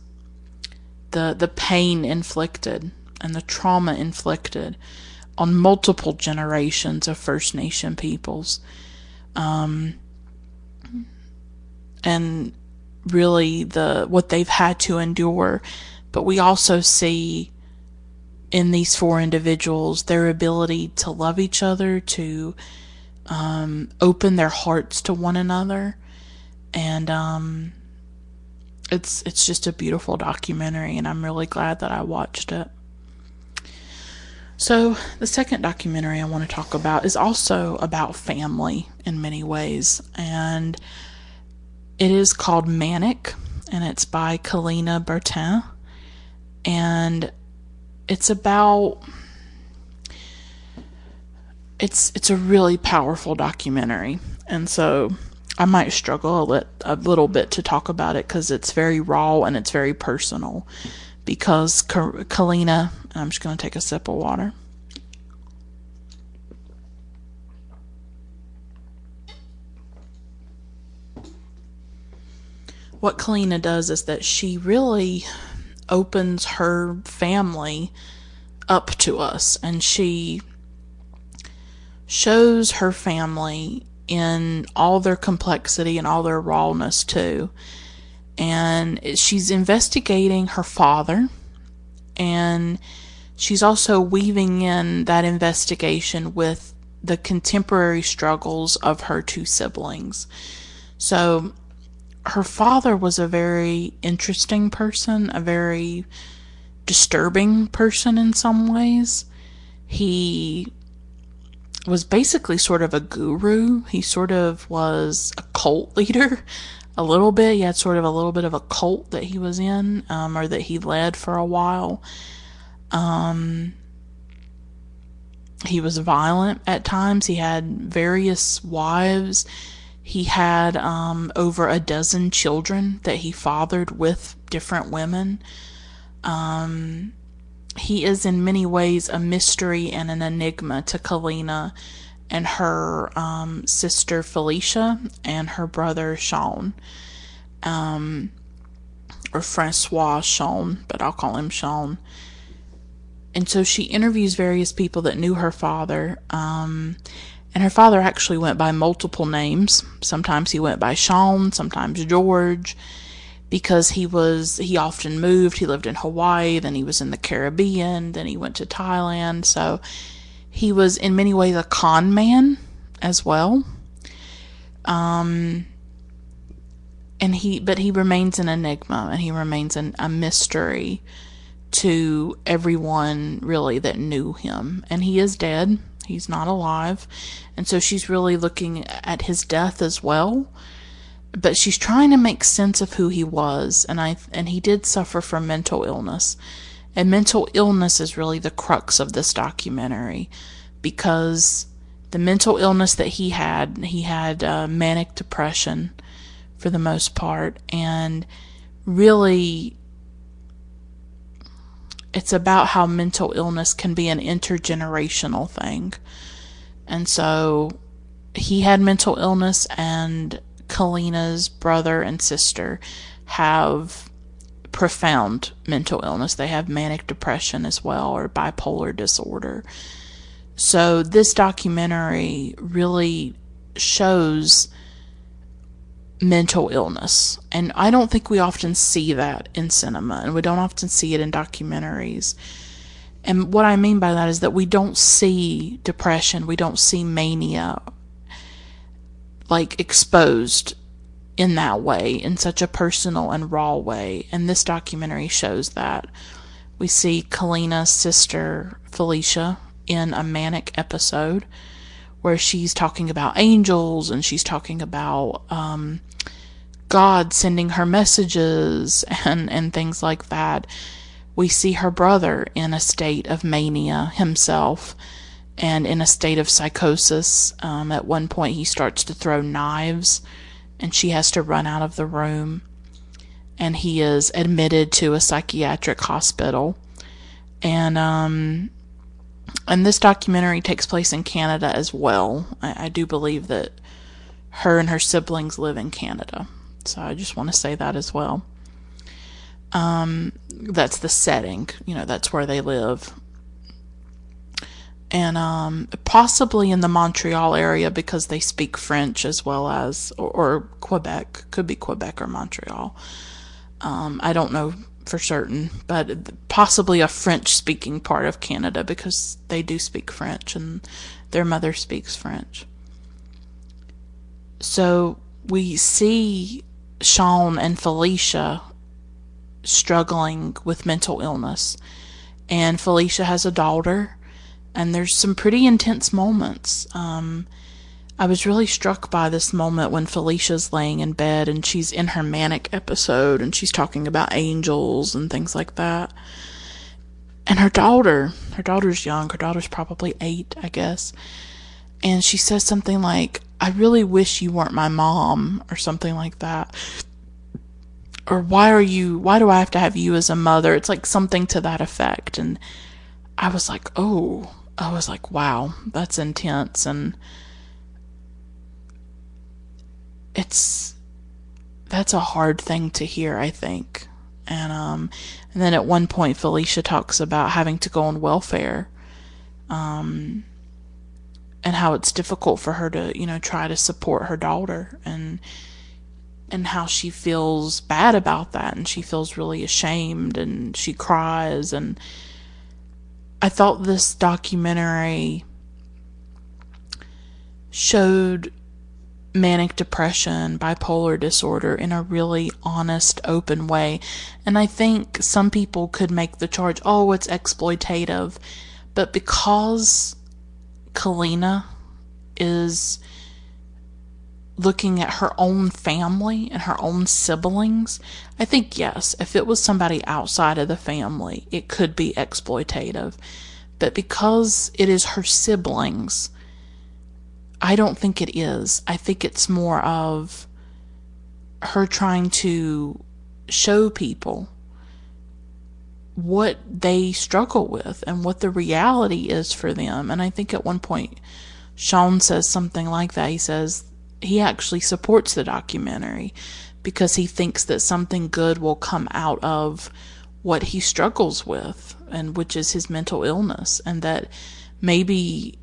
the the pain inflicted and the trauma inflicted on multiple generations of First Nation peoples. Um, and really the what they've had to endure. But we also see in these four individuals their ability to love each other to um, open their hearts to one another. And um, it's it's just a beautiful documentary and I'm really glad that I watched it. So the second documentary I want to talk about is also about family in many ways. And it is called Manic, and it's by Kalina Bertin, and it's about it's it's a really powerful documentary, and so I might struggle a, lit, a little bit to talk about it because it's very raw and it's very personal. Because Kalina, I'm just going to take a sip of water. What Kalina does is that she really opens her family up to us and she shows her family in all their complexity and all their rawness too. And she's investigating her father and she's also weaving in that investigation with the contemporary struggles of her two siblings. So her father was a very interesting person, a very disturbing person in some ways. He was basically sort of a guru. He sort of was a cult leader a little bit. He had sort of a little bit of a cult that he was in, um, or that he led for a while. Um, he was violent at times. He had various wives he had um, over a dozen children that he fathered with different women. Um, he is in many ways a mystery and an enigma to Kalina and her um, sister Felicia and her brother Sean. Um, or Francois Sean, but I'll call him Sean. And so she interviews various people that knew her father. Um, and her father actually went by multiple names. Sometimes he went by Sean, sometimes George, because he was he often moved. He lived in Hawaii, then he was in the Caribbean, then he went to Thailand. So he was in many ways a con man as well. Um, and he but he remains an enigma and he remains an, a mystery to everyone really that knew him and he is dead he's not alive. And so she's really looking at his death as well. But she's trying to make sense of who he was. And i and he did suffer from mental illness. And mental illness is really the crux of this documentary. Because the mental illness that he had he had uh, manic depression for the most part. And really, it's about how mental illness can be an intergenerational thing. And so he had mental illness, and Kalina's brother and sister have profound mental illness. They have manic depression as well, or bipolar disorder. So, this documentary really shows mental illness. And I don't think we often see that in cinema, and we don't often see it in documentaries. And what I mean by that is that we don't see depression, we don't see mania like exposed in that way, in such a personal and raw way. And this documentary shows that. We see Kalina's sister, Felicia, in a manic episode where she's talking about angels and she's talking about um, God sending her messages and, and things like that. We see her brother in a state of mania himself and in a state of psychosis. Um, at one point, he starts to throw knives and she has to run out of the room. And he is admitted to a psychiatric hospital. And um, and this documentary takes place in Canada as well. I, I do believe that her and her siblings live in Canada. So I just want to say that as well. Um, that's the setting, you know, that's where they live. And um, possibly in the Montreal area because they speak French as well as, or, or Quebec, could be Quebec or Montreal. Um, I don't know for certain, but possibly a French speaking part of Canada because they do speak French and their mother speaks French. So we see Sean and Felicia struggling with mental illness. And Felicia has a daughter, and there's some pretty intense moments. Um, I was really struck by this moment when Felicia's laying in bed and she's in her manic episode and she's talking about angels and things like that. And her daughter, her daughter's young, her daughter's probably eight, I guess. And she says something like, I really wish you weren't my mom, or something like that. Or why are you, why do I have to have you as a mother? It's like something to that effect. And I was like, oh, I was like, wow, that's intense. And it's, that's a hard thing to hear, I think. And, um, and then at one point, Felicia talks about having to go on welfare. Um, and how it's difficult for her to, you know, try to support her daughter and and how she feels bad about that and she feels really ashamed and she cries and I thought this documentary showed manic depression, bipolar disorder in a really honest, open way. And I think some people could make the charge, oh, it's exploitative. But because Kalina is looking at her own family and her own siblings, I think yes, if it was somebody outside of the family, it could be exploitative. But because it is her siblings, I don't think it is. I think it's more of her trying to show people what they struggle with and what the reality is for them. And I think at one point, Sean says something like that. He says he actually supports the documentary because he thinks that something good will come out of what he struggles with, and which is his mental illness, and that maybe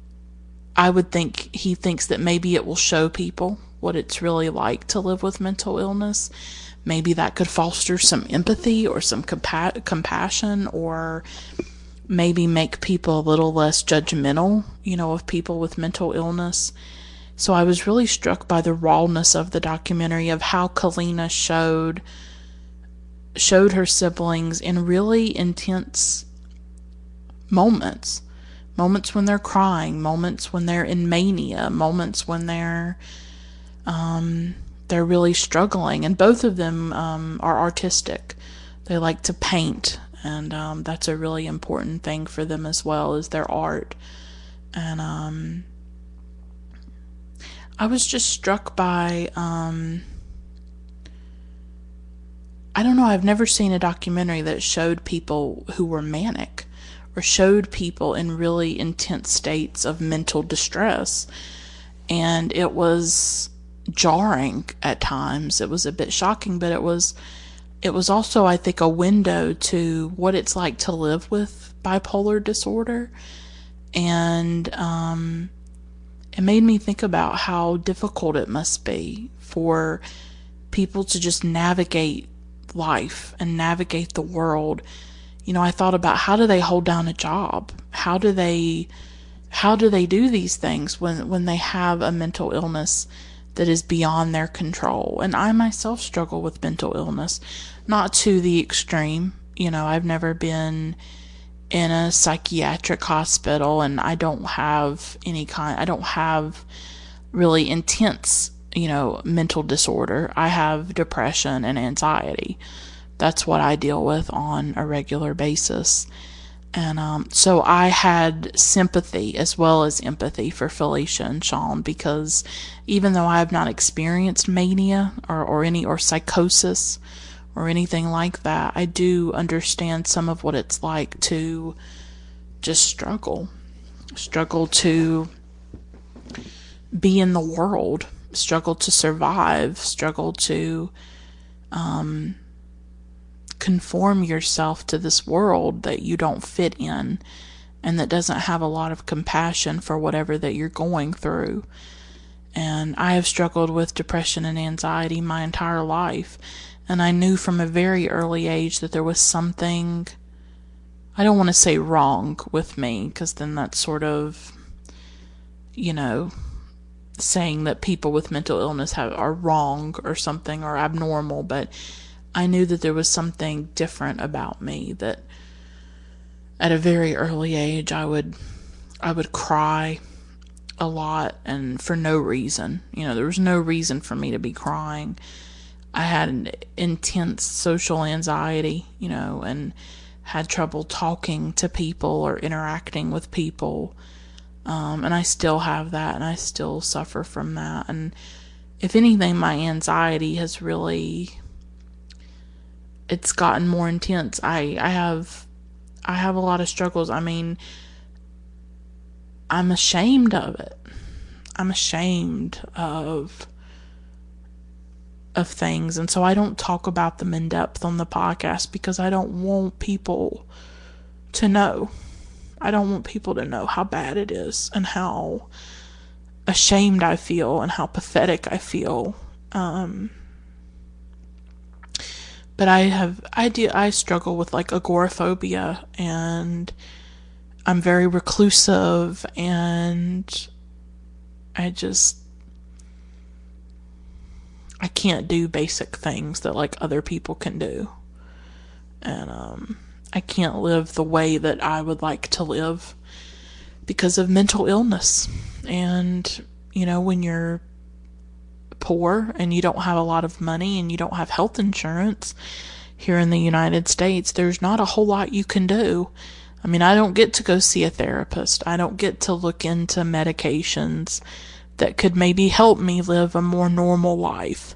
I would think he thinks that maybe it will show people what it's really like to live with mental illness. Maybe that could foster some empathy or some compa- compassion or maybe make people a little less judgmental, you know, of people with mental illness. So I was really struck by the rawness of the documentary of how Kalina showed showed her siblings in really intense moments. Moments when they're crying, moments when they're in mania, moments when they're um, they're really struggling. And both of them um, are artistic. They like to paint, and um, that's a really important thing for them as well as their art. And um, I was just struck by, um, I don't know, I've never seen a documentary that showed people who were manic or showed people in really intense states of mental distress. And it was jarring at times. It was a bit shocking, but it was it was also I think a window to what it's like to live with bipolar disorder and um it made me think about how difficult it must be for people to just navigate life and navigate the world. You know, I thought about how do they hold down a job? How do they how do they do these things when when they have a mental illness that is beyond their control? And I myself struggle with mental illness, not to the extreme. You know, I've never been in a psychiatric hospital and I don't have any kind I don't have really intense, you know, mental disorder. I have depression and anxiety. That's what I deal with on a regular basis. And um, so I had sympathy as well as empathy for Felicia and Sean because even though I have not experienced mania or, or any or psychosis, or anything like that, I do understand some of what it's like to just struggle. Struggle to be in the world, struggle to survive, struggle to um, conform yourself to this world that you don't fit in and that doesn't have a lot of compassion for whatever that you're going through. And I have struggled with depression and anxiety my entire life and I knew from a very early age that there was something, I don't want to say wrong with me, because then that's sort of, you know, saying that people with mental illness have, are wrong or something or abnormal, but I knew that there was something different about me that at a very early age I would I would cry a lot and for no reason. You know, there was no reason for me to be crying. I had an intense social anxiety, you know, and had trouble talking to people or interacting with people. Um, and I still have that, and I still suffer from that. And if anything, my anxiety has really it's gotten more intense. I I have I have a lot of struggles. I mean, I'm ashamed of it. I'm ashamed of of things. And so I don't talk about them in depth on the podcast because I don't want people to know. I don't want people to know how bad it is and how ashamed I feel and how pathetic I feel. Um, but I have I do I struggle with like agoraphobia and I'm very reclusive and I just I can't do basic things that like other people can do. And um I can't live the way that I would like to live because of mental illness. And you know, when you're poor and you don't have a lot of money and you don't have health insurance here in the United States, there's not a whole lot you can do. I mean, I don't get to go see a therapist. I don't get to look into medications that could maybe help me live a more normal life.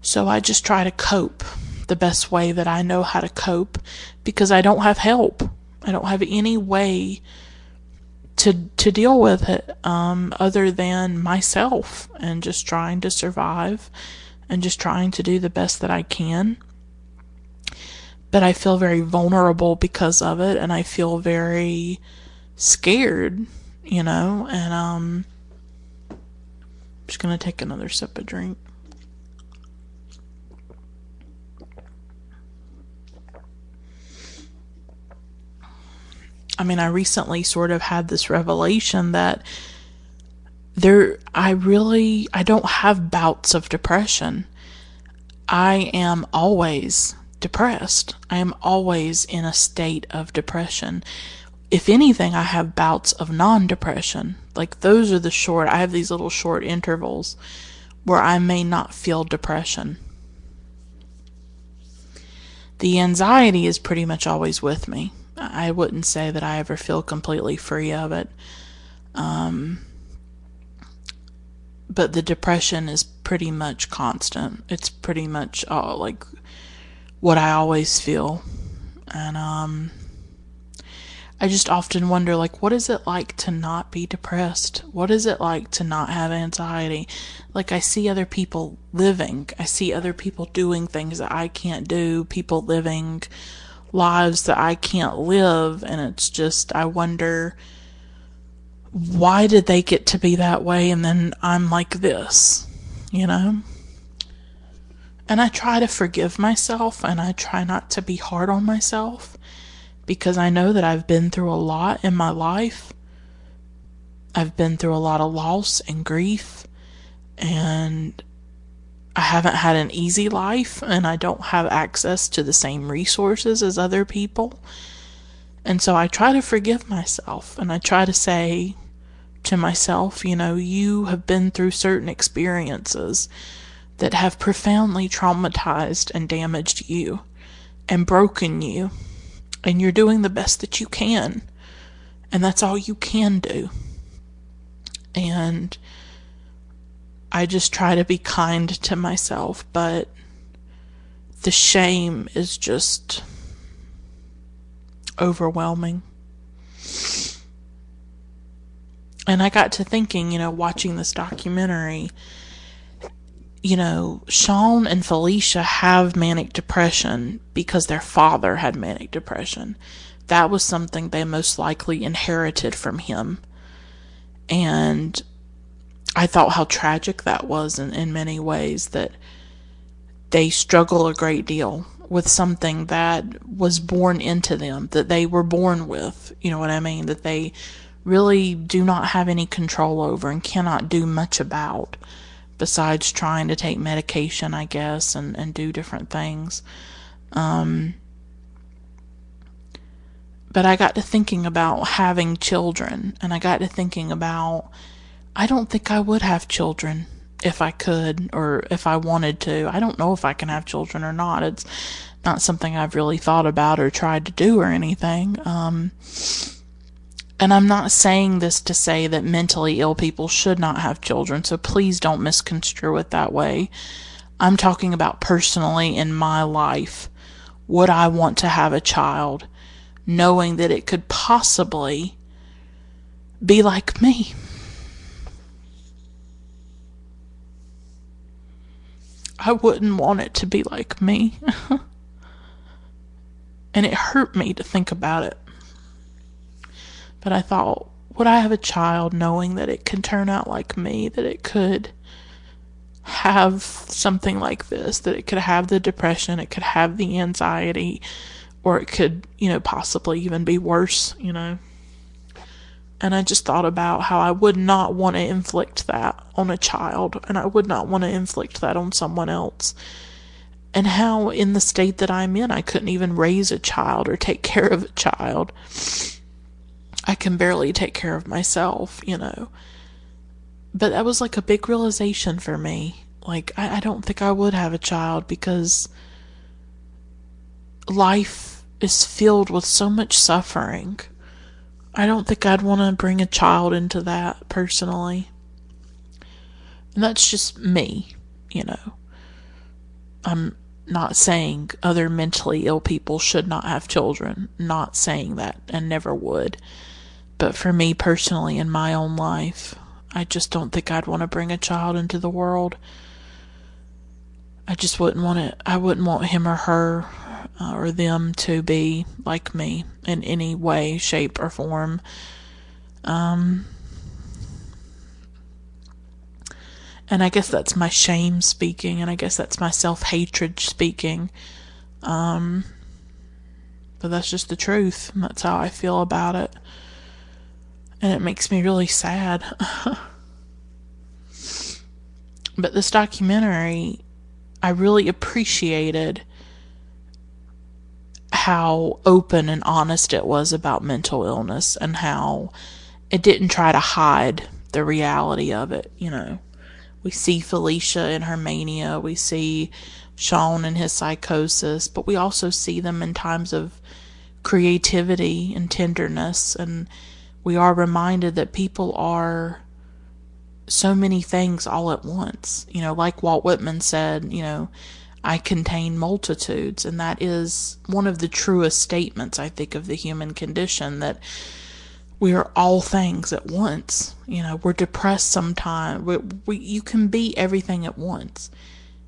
So I just try to cope the best way that I know how to cope because I don't have help. I don't have any way to to deal with it um, other than myself and just trying to survive and just trying to do the best that I can. But I feel very vulnerable because of it and I feel very scared, you know, and um I'm just to take another sip of drink. I mean, I recently sort of had this revelation that there, I really, I don't have bouts of depression. I am always depressed. I am always in a state of depression. If anything, I have bouts of non depression. Like those are the short, I have these little short intervals where I may not feel depression. The anxiety is pretty much always with me. I wouldn't say that I ever feel completely free of it. Um, but the depression is pretty much constant. It's pretty much uh, like what I always feel. And um, I just often wonder like what is it like to not be depressed? What is it like to not have anxiety? Like I see other people living. I see other people doing things that I can't do, people living lives that I can't live. And it's just, I wonder why did they get to be that way and then I'm like this, you know? And I try to forgive myself and I try not to be hard on myself because I know that I've been through a lot in my life. I've been through a lot of loss and grief and I haven't had an easy life and I don't have access to the same resources as other people. And so I try to forgive myself and I try to say to myself, you know, you have been through certain experiences that have profoundly traumatized and damaged you and broken you. And you're doing the best that you can. And that's all you can do. And I just try to be kind to myself, but the shame is just overwhelming. And I got to thinking, you know, watching this documentary, you know, Sean and Felicia have manic depression because their father had manic depression. That was something they most likely inherited from him. And I thought how tragic that was in, in many ways that they struggle a great deal with something that was born into them, that they were born with. You know what I mean? That they really do not have any control over and cannot do much about besides trying to take medication, I guess, and, and do different things. Um, but I got to thinking about having children, and I got to thinking about I don't think I would have children if I could or if I wanted to. I don't know if I can have children or not. It's not something I've really thought about or tried to do or anything. Um, and I'm not saying this to say that mentally ill people should not have children, so please don't misconstrue it that way. I'm talking about personally in my life. Would I want to have a child knowing that it could possibly be like me? I wouldn't want it to be like me. and it hurt me to think about it. But I thought, would I have a child knowing that it can turn out like me, that it could have something like this, that it could have the depression, it could have the anxiety, or it could, you know, possibly even be worse, you know? And I just thought about how I would not want to inflict that on a child, and I would not want to inflict that on someone else. And how, in the state that I'm in, I couldn't even raise a child or take care of a child. I can barely take care of myself, you know. But that was like a big realization for me. Like, I, I don't think I would have a child because life is filled with so much suffering I don't think I'd want to bring a child into that personally. And that's just me, you know. I'm not saying other mentally ill people should not have children, not saying that and never would. But for me personally in my own life, I just don't think I'd want to bring a child into the world. I just wouldn't want it. I wouldn't want him or her uh, or them to be like me in any way, shape, or form. Um, and I guess that's my shame speaking, and I guess that's my self hatred speaking. Um, but that's just the truth. That's how I feel about it. And it makes me really sad. but this documentary, I really appreciated how open and honest it was about mental illness and how it didn't try to hide the reality of it, you know. We see Felicia in her mania, we see Sean in his psychosis, but we also see them in times of creativity and tenderness and we are reminded that people are so many things all at once. You know, like Walt Whitman said, you know, I contain multitudes. And that is one of the truest statements, I think, of the human condition that we are all things at once. You know, we're depressed sometimes. We, we, you can be everything at once.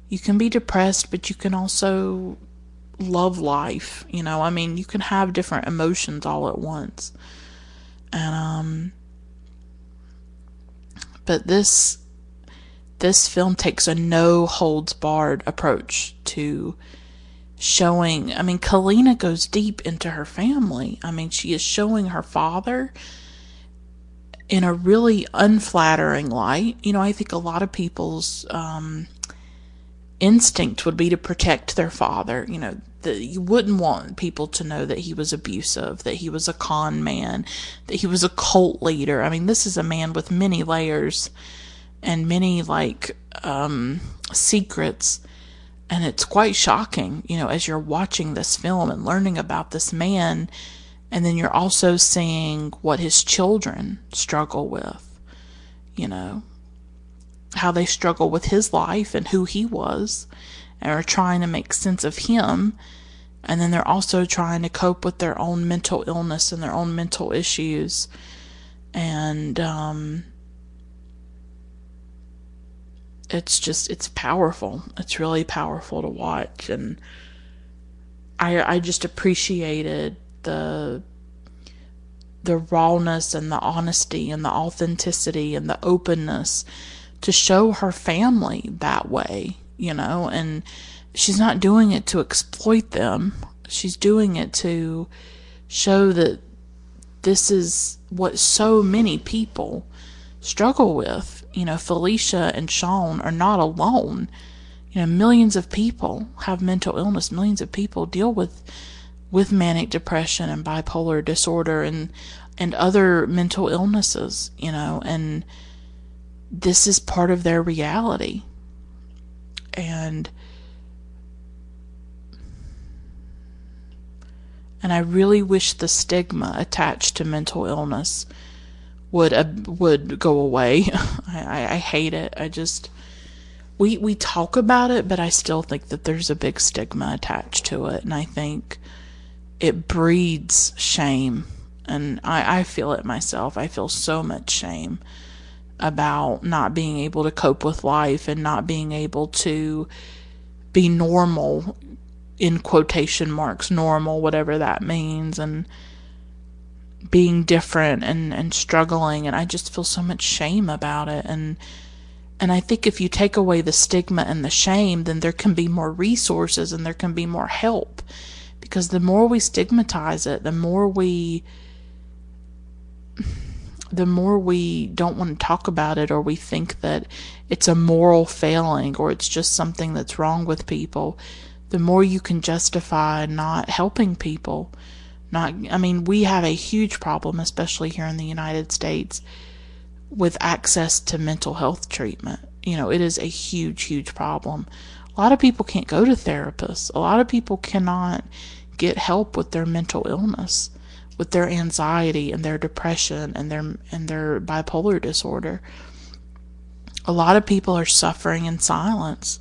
You can be depressed, but you can also love life. You know, I mean, you can have different emotions all at once. And, um, but this this film takes a no holds barred approach to showing. I mean, Kalina goes deep into her family. I mean, she is showing her father in a really unflattering light. You know, I think a lot of people's um, instinct would be to protect their father. You know, you wouldn't want people to know that he was abusive, that he was a con man, that he was a cult leader. I mean, this is a man with many layers and many like um, secrets. And it's quite shocking, you know, as you're watching this film and learning about this man. And then you're also seeing what his children struggle with, you know, how they struggle with his life and who he was and are trying to make sense of him. And then they're also trying to cope with their own mental illness and their own mental issues. And, um, it's just it's powerful. It's really powerful to watch and I I just appreciated the the rawness and the honesty and the authenticity and the openness to show her family that way, you know, and she's not doing it to exploit them. She's doing it to show that this is what so many people struggle with you know, Felicia and Sean are not alone. You know, millions of people have mental illness. Millions of people deal with with manic depression and bipolar disorder and and other mental illnesses, you know, and this is part of their reality. And and I really wish the stigma attached to mental illness would uh, would go away. I, I hate it. I just we we talk about it, but I still think that there's a big stigma attached to it, and I think it breeds shame. And I, I feel it myself. I feel so much shame about not being able to cope with life and not being able to be normal in quotation marks normal whatever that means and being different and, and struggling and I just feel so much shame about it. And and I think if you take away the stigma and the shame then there can be more resources and there can be more help. Because the more we stigmatize it the more we the more we don't want to talk about it or we think that it's a moral failing or it's just something that's wrong with people the more you can justify not helping people not, I mean, we have a huge problem, especially here in the United States, with access to mental health treatment. You know, it is a huge, huge problem. A lot of people can't go to therapists. A lot of people cannot get help with their mental illness, with their anxiety and their depression and their and their bipolar disorder. A lot of people are suffering in silence.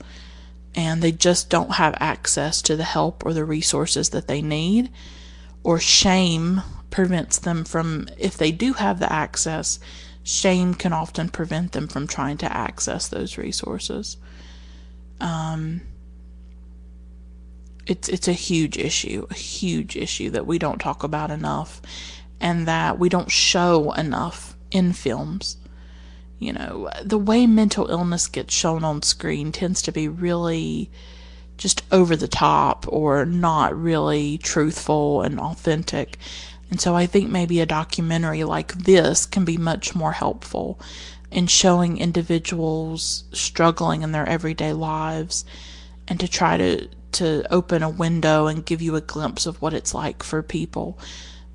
and they just don't have access to the help or the resources that they need, or shame prevents them from, if they do have the access, shame can often prevent them from trying to access those resources. Um, it's it's a huge issue, a huge issue that we don't talk about enough, and that we don't show enough in films. You know, the way mental illness gets shown on screen tends to be really just over the top or not really truthful and authentic. And so I think maybe a documentary like this can be much more helpful in showing individuals struggling in their everyday lives and to try to to open a window and give you a glimpse of what it's like for people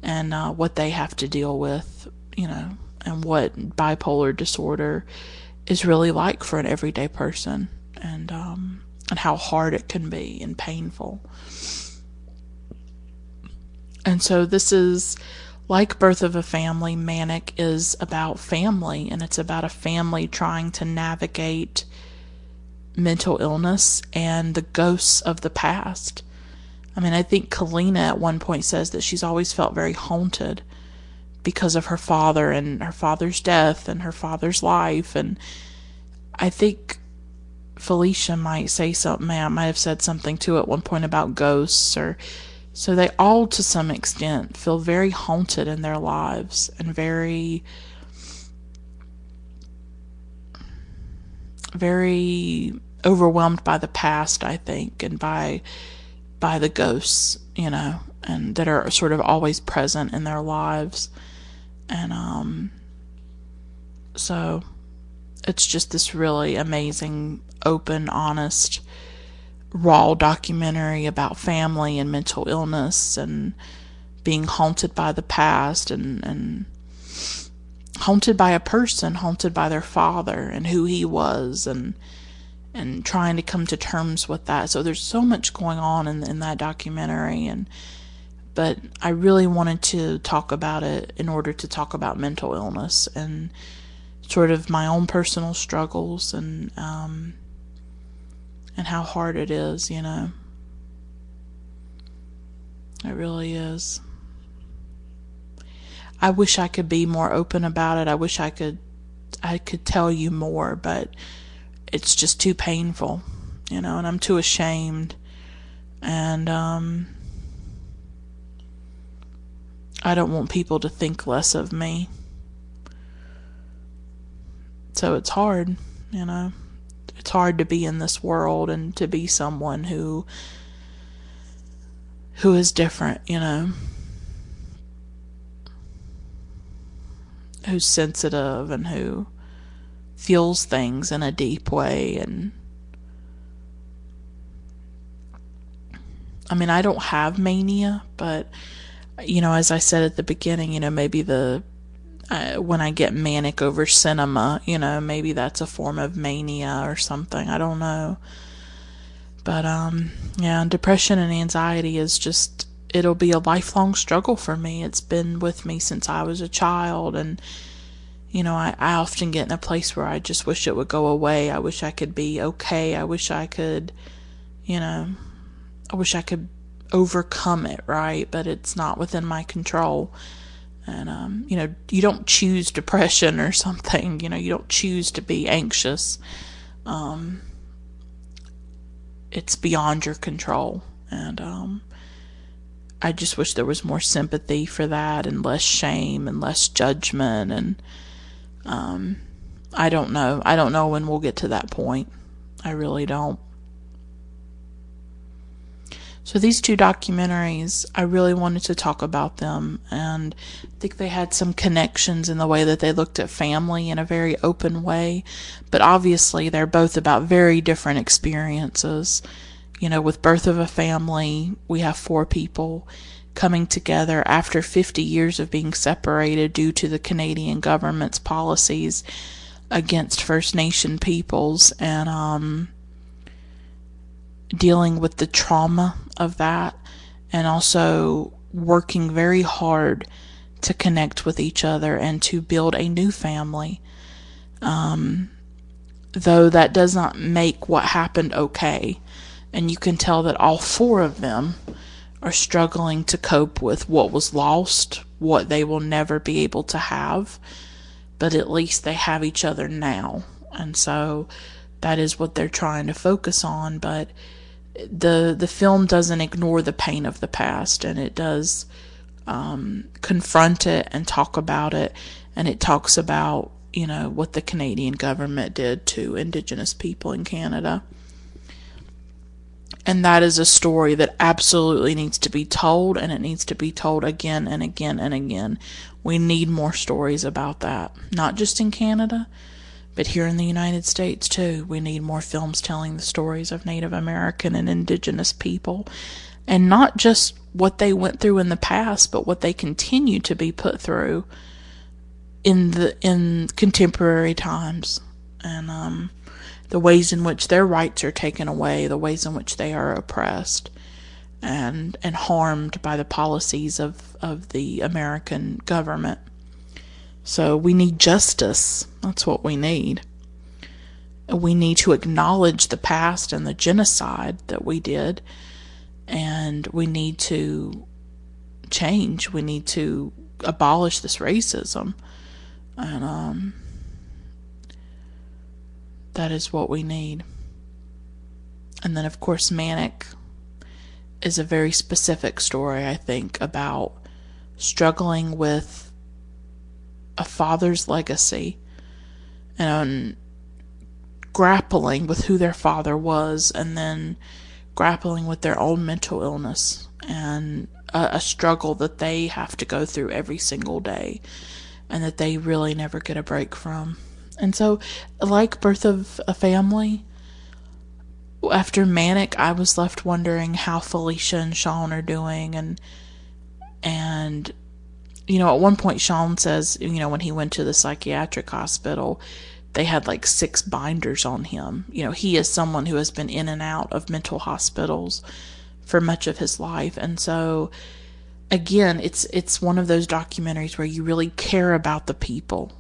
and uh, what they have to deal with, you know, and what bipolar disorder is really like for an everyday person, and um, and how hard it can be and painful. And so this is like Birth of a Family, Manic is about family, and it's about a family trying to navigate mental illness and the ghosts of the past. I mean, I think Kalina at one point says that she's always felt very haunted because of her father and her father's death and her father's life. And I think Felicia might say something, I might have said something too at one point about ghosts or so they all to some extent feel very haunted in their lives and very very overwhelmed by the past, I think, and by by the ghosts, you know, and that are sort of always present in their lives. And um so it's just this really amazing, open, honest, raw documentary about family and mental illness and being haunted by the past and and haunted by a person, haunted by their father and who he was and and trying to come to terms with that. So there's so much going on in in that documentary and but I really wanted to talk about it in order to talk about mental illness and sort of my own personal struggles and um, and how hard it is, you know. It really is. I wish I could be more open about it. I wish I could I could tell you more, but it's just too painful, you know, and I'm too ashamed. And um, I don't want people to think less of me. So it's hard, you know. It's hard to be in this world and to be someone who who is different, you know. Who's sensitive and who feels things in a deep way and I mean, I don't have mania, but you know, as I said at the beginning, you know, maybe the uh, when I get manic over cinema, you know, maybe that's a form of mania or something. I don't know. But um yeah, depression and anxiety is just it'll be a lifelong struggle for me. It's been with me since I was a child and you know, I, I often get in a place where I just wish it would go away. I wish I could be okay. I wish I could, you know, I wish I could overcome it, right? But it's not within my control. And, um, you know, you don't choose depression or something, you know, you don't choose to be anxious. Um, it's beyond your control. And, um, I just wish there was more sympathy for that and less shame and less judgment and, um, I don't know. I don't know when we'll get to that point. I really don't. So these two documentaries, I really wanted to talk about them, and I think they had some connections in the way that they looked at family in a very open way. But obviously, they're both about very different experiences. You know, with Birth of a Family, we have four people coming together after 50 years of being separated due to the Canadian government's policies against First Nation peoples and um, dealing with the trauma of that and also working very hard to connect with each other and to build a new family. Um, though that does not make what happened okay. And you can tell that all four of them are struggling to cope with what was lost, what they will never be able to have, but at least they have each other now. And so that is what they're trying to focus on, but the the film doesn't ignore the pain of the past and it does um, confront it and talk about it and it talks about you know what the Canadian government did to indigenous people in Canada and that is a story that absolutely needs to be told, and it needs to be told again and again and again. We need more stories about that, not just in Canada, but here in the United States too. We need more films telling the stories of Native American and Indigenous people, and not just what they went through in the past, but what they continue to be put through in the in contemporary times. And um, the ways in which their rights are taken away, the ways in which they are oppressed and and harmed by the policies of, of the American government. So we need justice. That's what we need. We need to acknowledge the past and the genocide that we did, and we need to change. We need to abolish this racism. And um that is what we need. And then, of course, Manic is a very specific story, I think, about struggling with a father's legacy and um, grappling with who their father was and then grappling with their own mental illness and a, a, struggle that they have to go through every single day and that they really never get a break from. And so, like Birth of a Family, after Manic, I was left wondering how Felicia and Sean are doing, and and you know, at one point Sean says, you know, when he went to the psychiatric hospital, they had like six binders on him. You know, he is someone who has been in and out of mental hospitals for much of his life, and so again, it's it's one of those documentaries where you really care about the people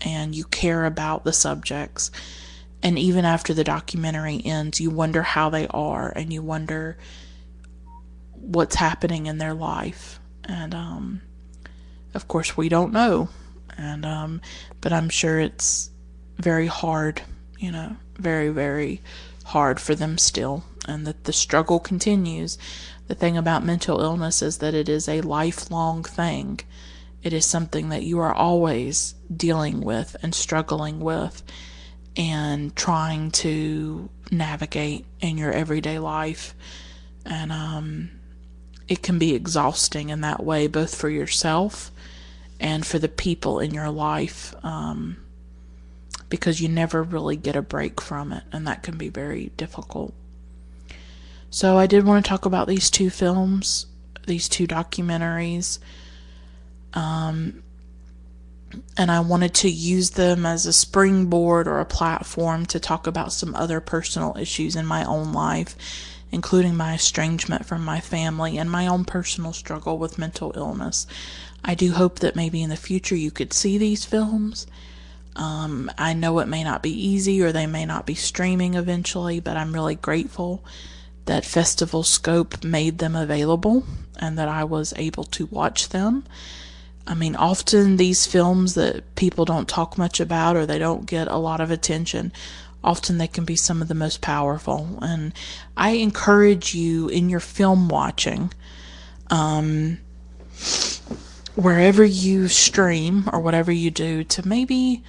and you care about the subjects. And even after the documentary ends, you wonder how they are and you wonder what's happening in their life. And um, of course, we don't know. And um, but I'm sure it's very hard, you know, very very hard for them still, and that the struggle continues. The thing about mental illness is that it is a lifelong thing. It is something that you are always dealing with and struggling with and trying to navigate in your everyday life. And um, it can be exhausting in that way, both for yourself and for the people in your life, um, because you never really get a break from it, and that can be very difficult. So, I did want to talk about these two films, these two documentaries. Um, and I wanted to use them as a springboard or a platform to talk about some other personal issues in my own life, including my estrangement from my family and my own personal struggle with mental illness. I do hope that maybe in the future you could see these films. Um, I know it may not be easy or they may not be streaming eventually, but I'm really grateful that Festival Scope made them available and that I was able to watch them. I mean, often these films that people don't talk much about or they don't get a lot of attention, often they can be some of the most powerful. And I encourage you in your film watching, um, wherever you stream or whatever you do, to maybe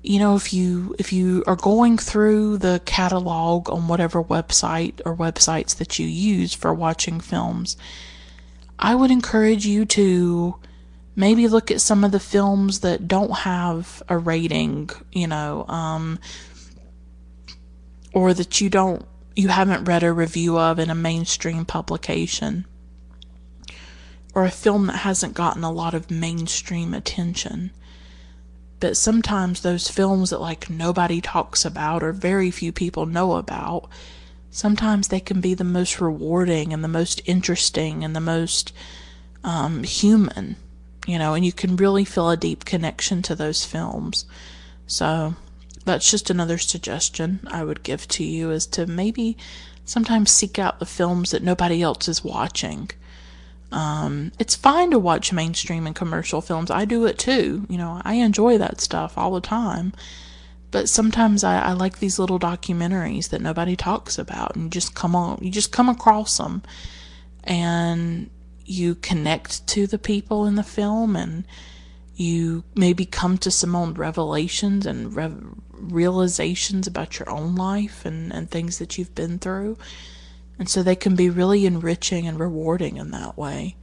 you know if you if you are going through the catalog on whatever website or websites that you use for watching films i would encourage you to maybe look at some of the films that don't have a rating, you know, um, or that you don't you haven't read a review of in a mainstream publication or a film that hasn't gotten a lot of mainstream attention. But sometimes those films that like nobody talks about or very few people know about, sometimes they can be the most rewarding and the most interesting and the most um, human you know, and you can really feel a deep connection to those films. So that's just another suggestion I would give to you is to maybe sometimes seek out the films that nobody else is watching. Um, it's fine to watch mainstream and commercial films. I do it too. You know, I enjoy that stuff all the time. But sometimes I, I like these little documentaries that nobody talks about, and you just come on, you just come across them, and you connect to the people in the film, and you maybe come to some own revelations and realizations about your own life and, and things that you've been through. And so they can be really enriching and rewarding in that way.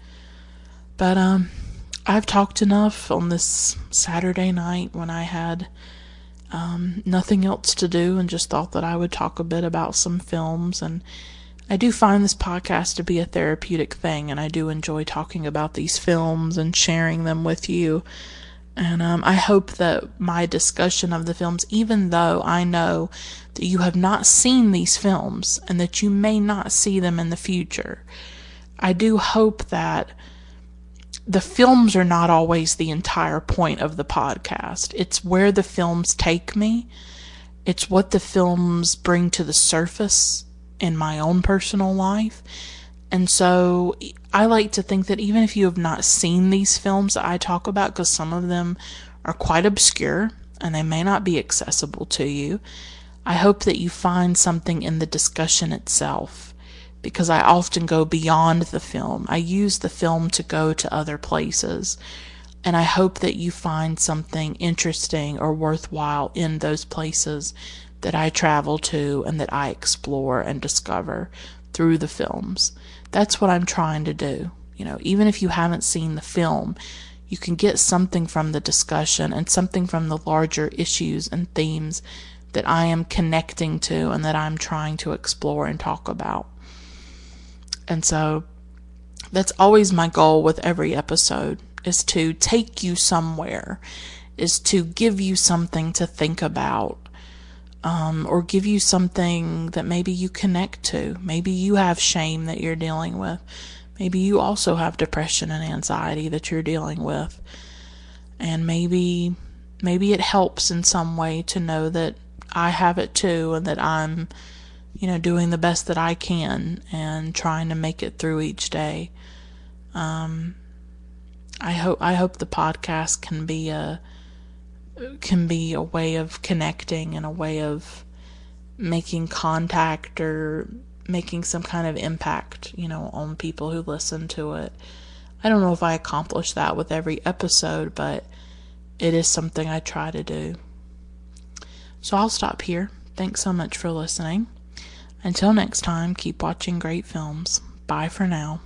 But um, I've talked enough on this Saturday night when I had um, nothing else to do and just thought that I would talk a bit about some films. And I do find this podcast to be a therapeutic thing, and I do enjoy talking about these films and sharing them with you. And um, I hope that my discussion of the films, even though I know that you have not seen these films and that you may not see them in the future, I do hope that the films are not always the entire point of the podcast. It's where the films take me, it's what the films bring to the surface in my own personal life. And so I like to think that even if you have not seen these films that I talk about, because some of them are quite obscure and they may not be accessible to you, I hope that you find something in the discussion itself because I often go beyond the film. I use the film to go to other places. And I hope that you find something interesting or worthwhile in those places that I travel to and that I explore and discover through the films. That's what I'm trying to do. You know, even if you haven't seen the film, you can get something from the discussion and something from the larger issues and themes that I am connecting to and that I'm trying to explore and talk about. And so that's always my goal with every episode is to take you somewhere, is to give you something to think about, um, or give you something that maybe you connect to. Maybe you have shame that you're dealing with. Maybe you also have depression and anxiety that you're dealing with. And maybe maybe it helps in some way to know that I have it too and that I'm you know doing the best that I can and trying to make it through each day. Um I hope I hope the podcast can be a can be a way of connecting and a way of making contact or making some kind of impact, you know, on people who listen to it. I don't know if I accomplish that with every episode, but it is something I try to do. So I'll stop here. Thanks so much for listening. Until next time, keep watching great films. Bye for now.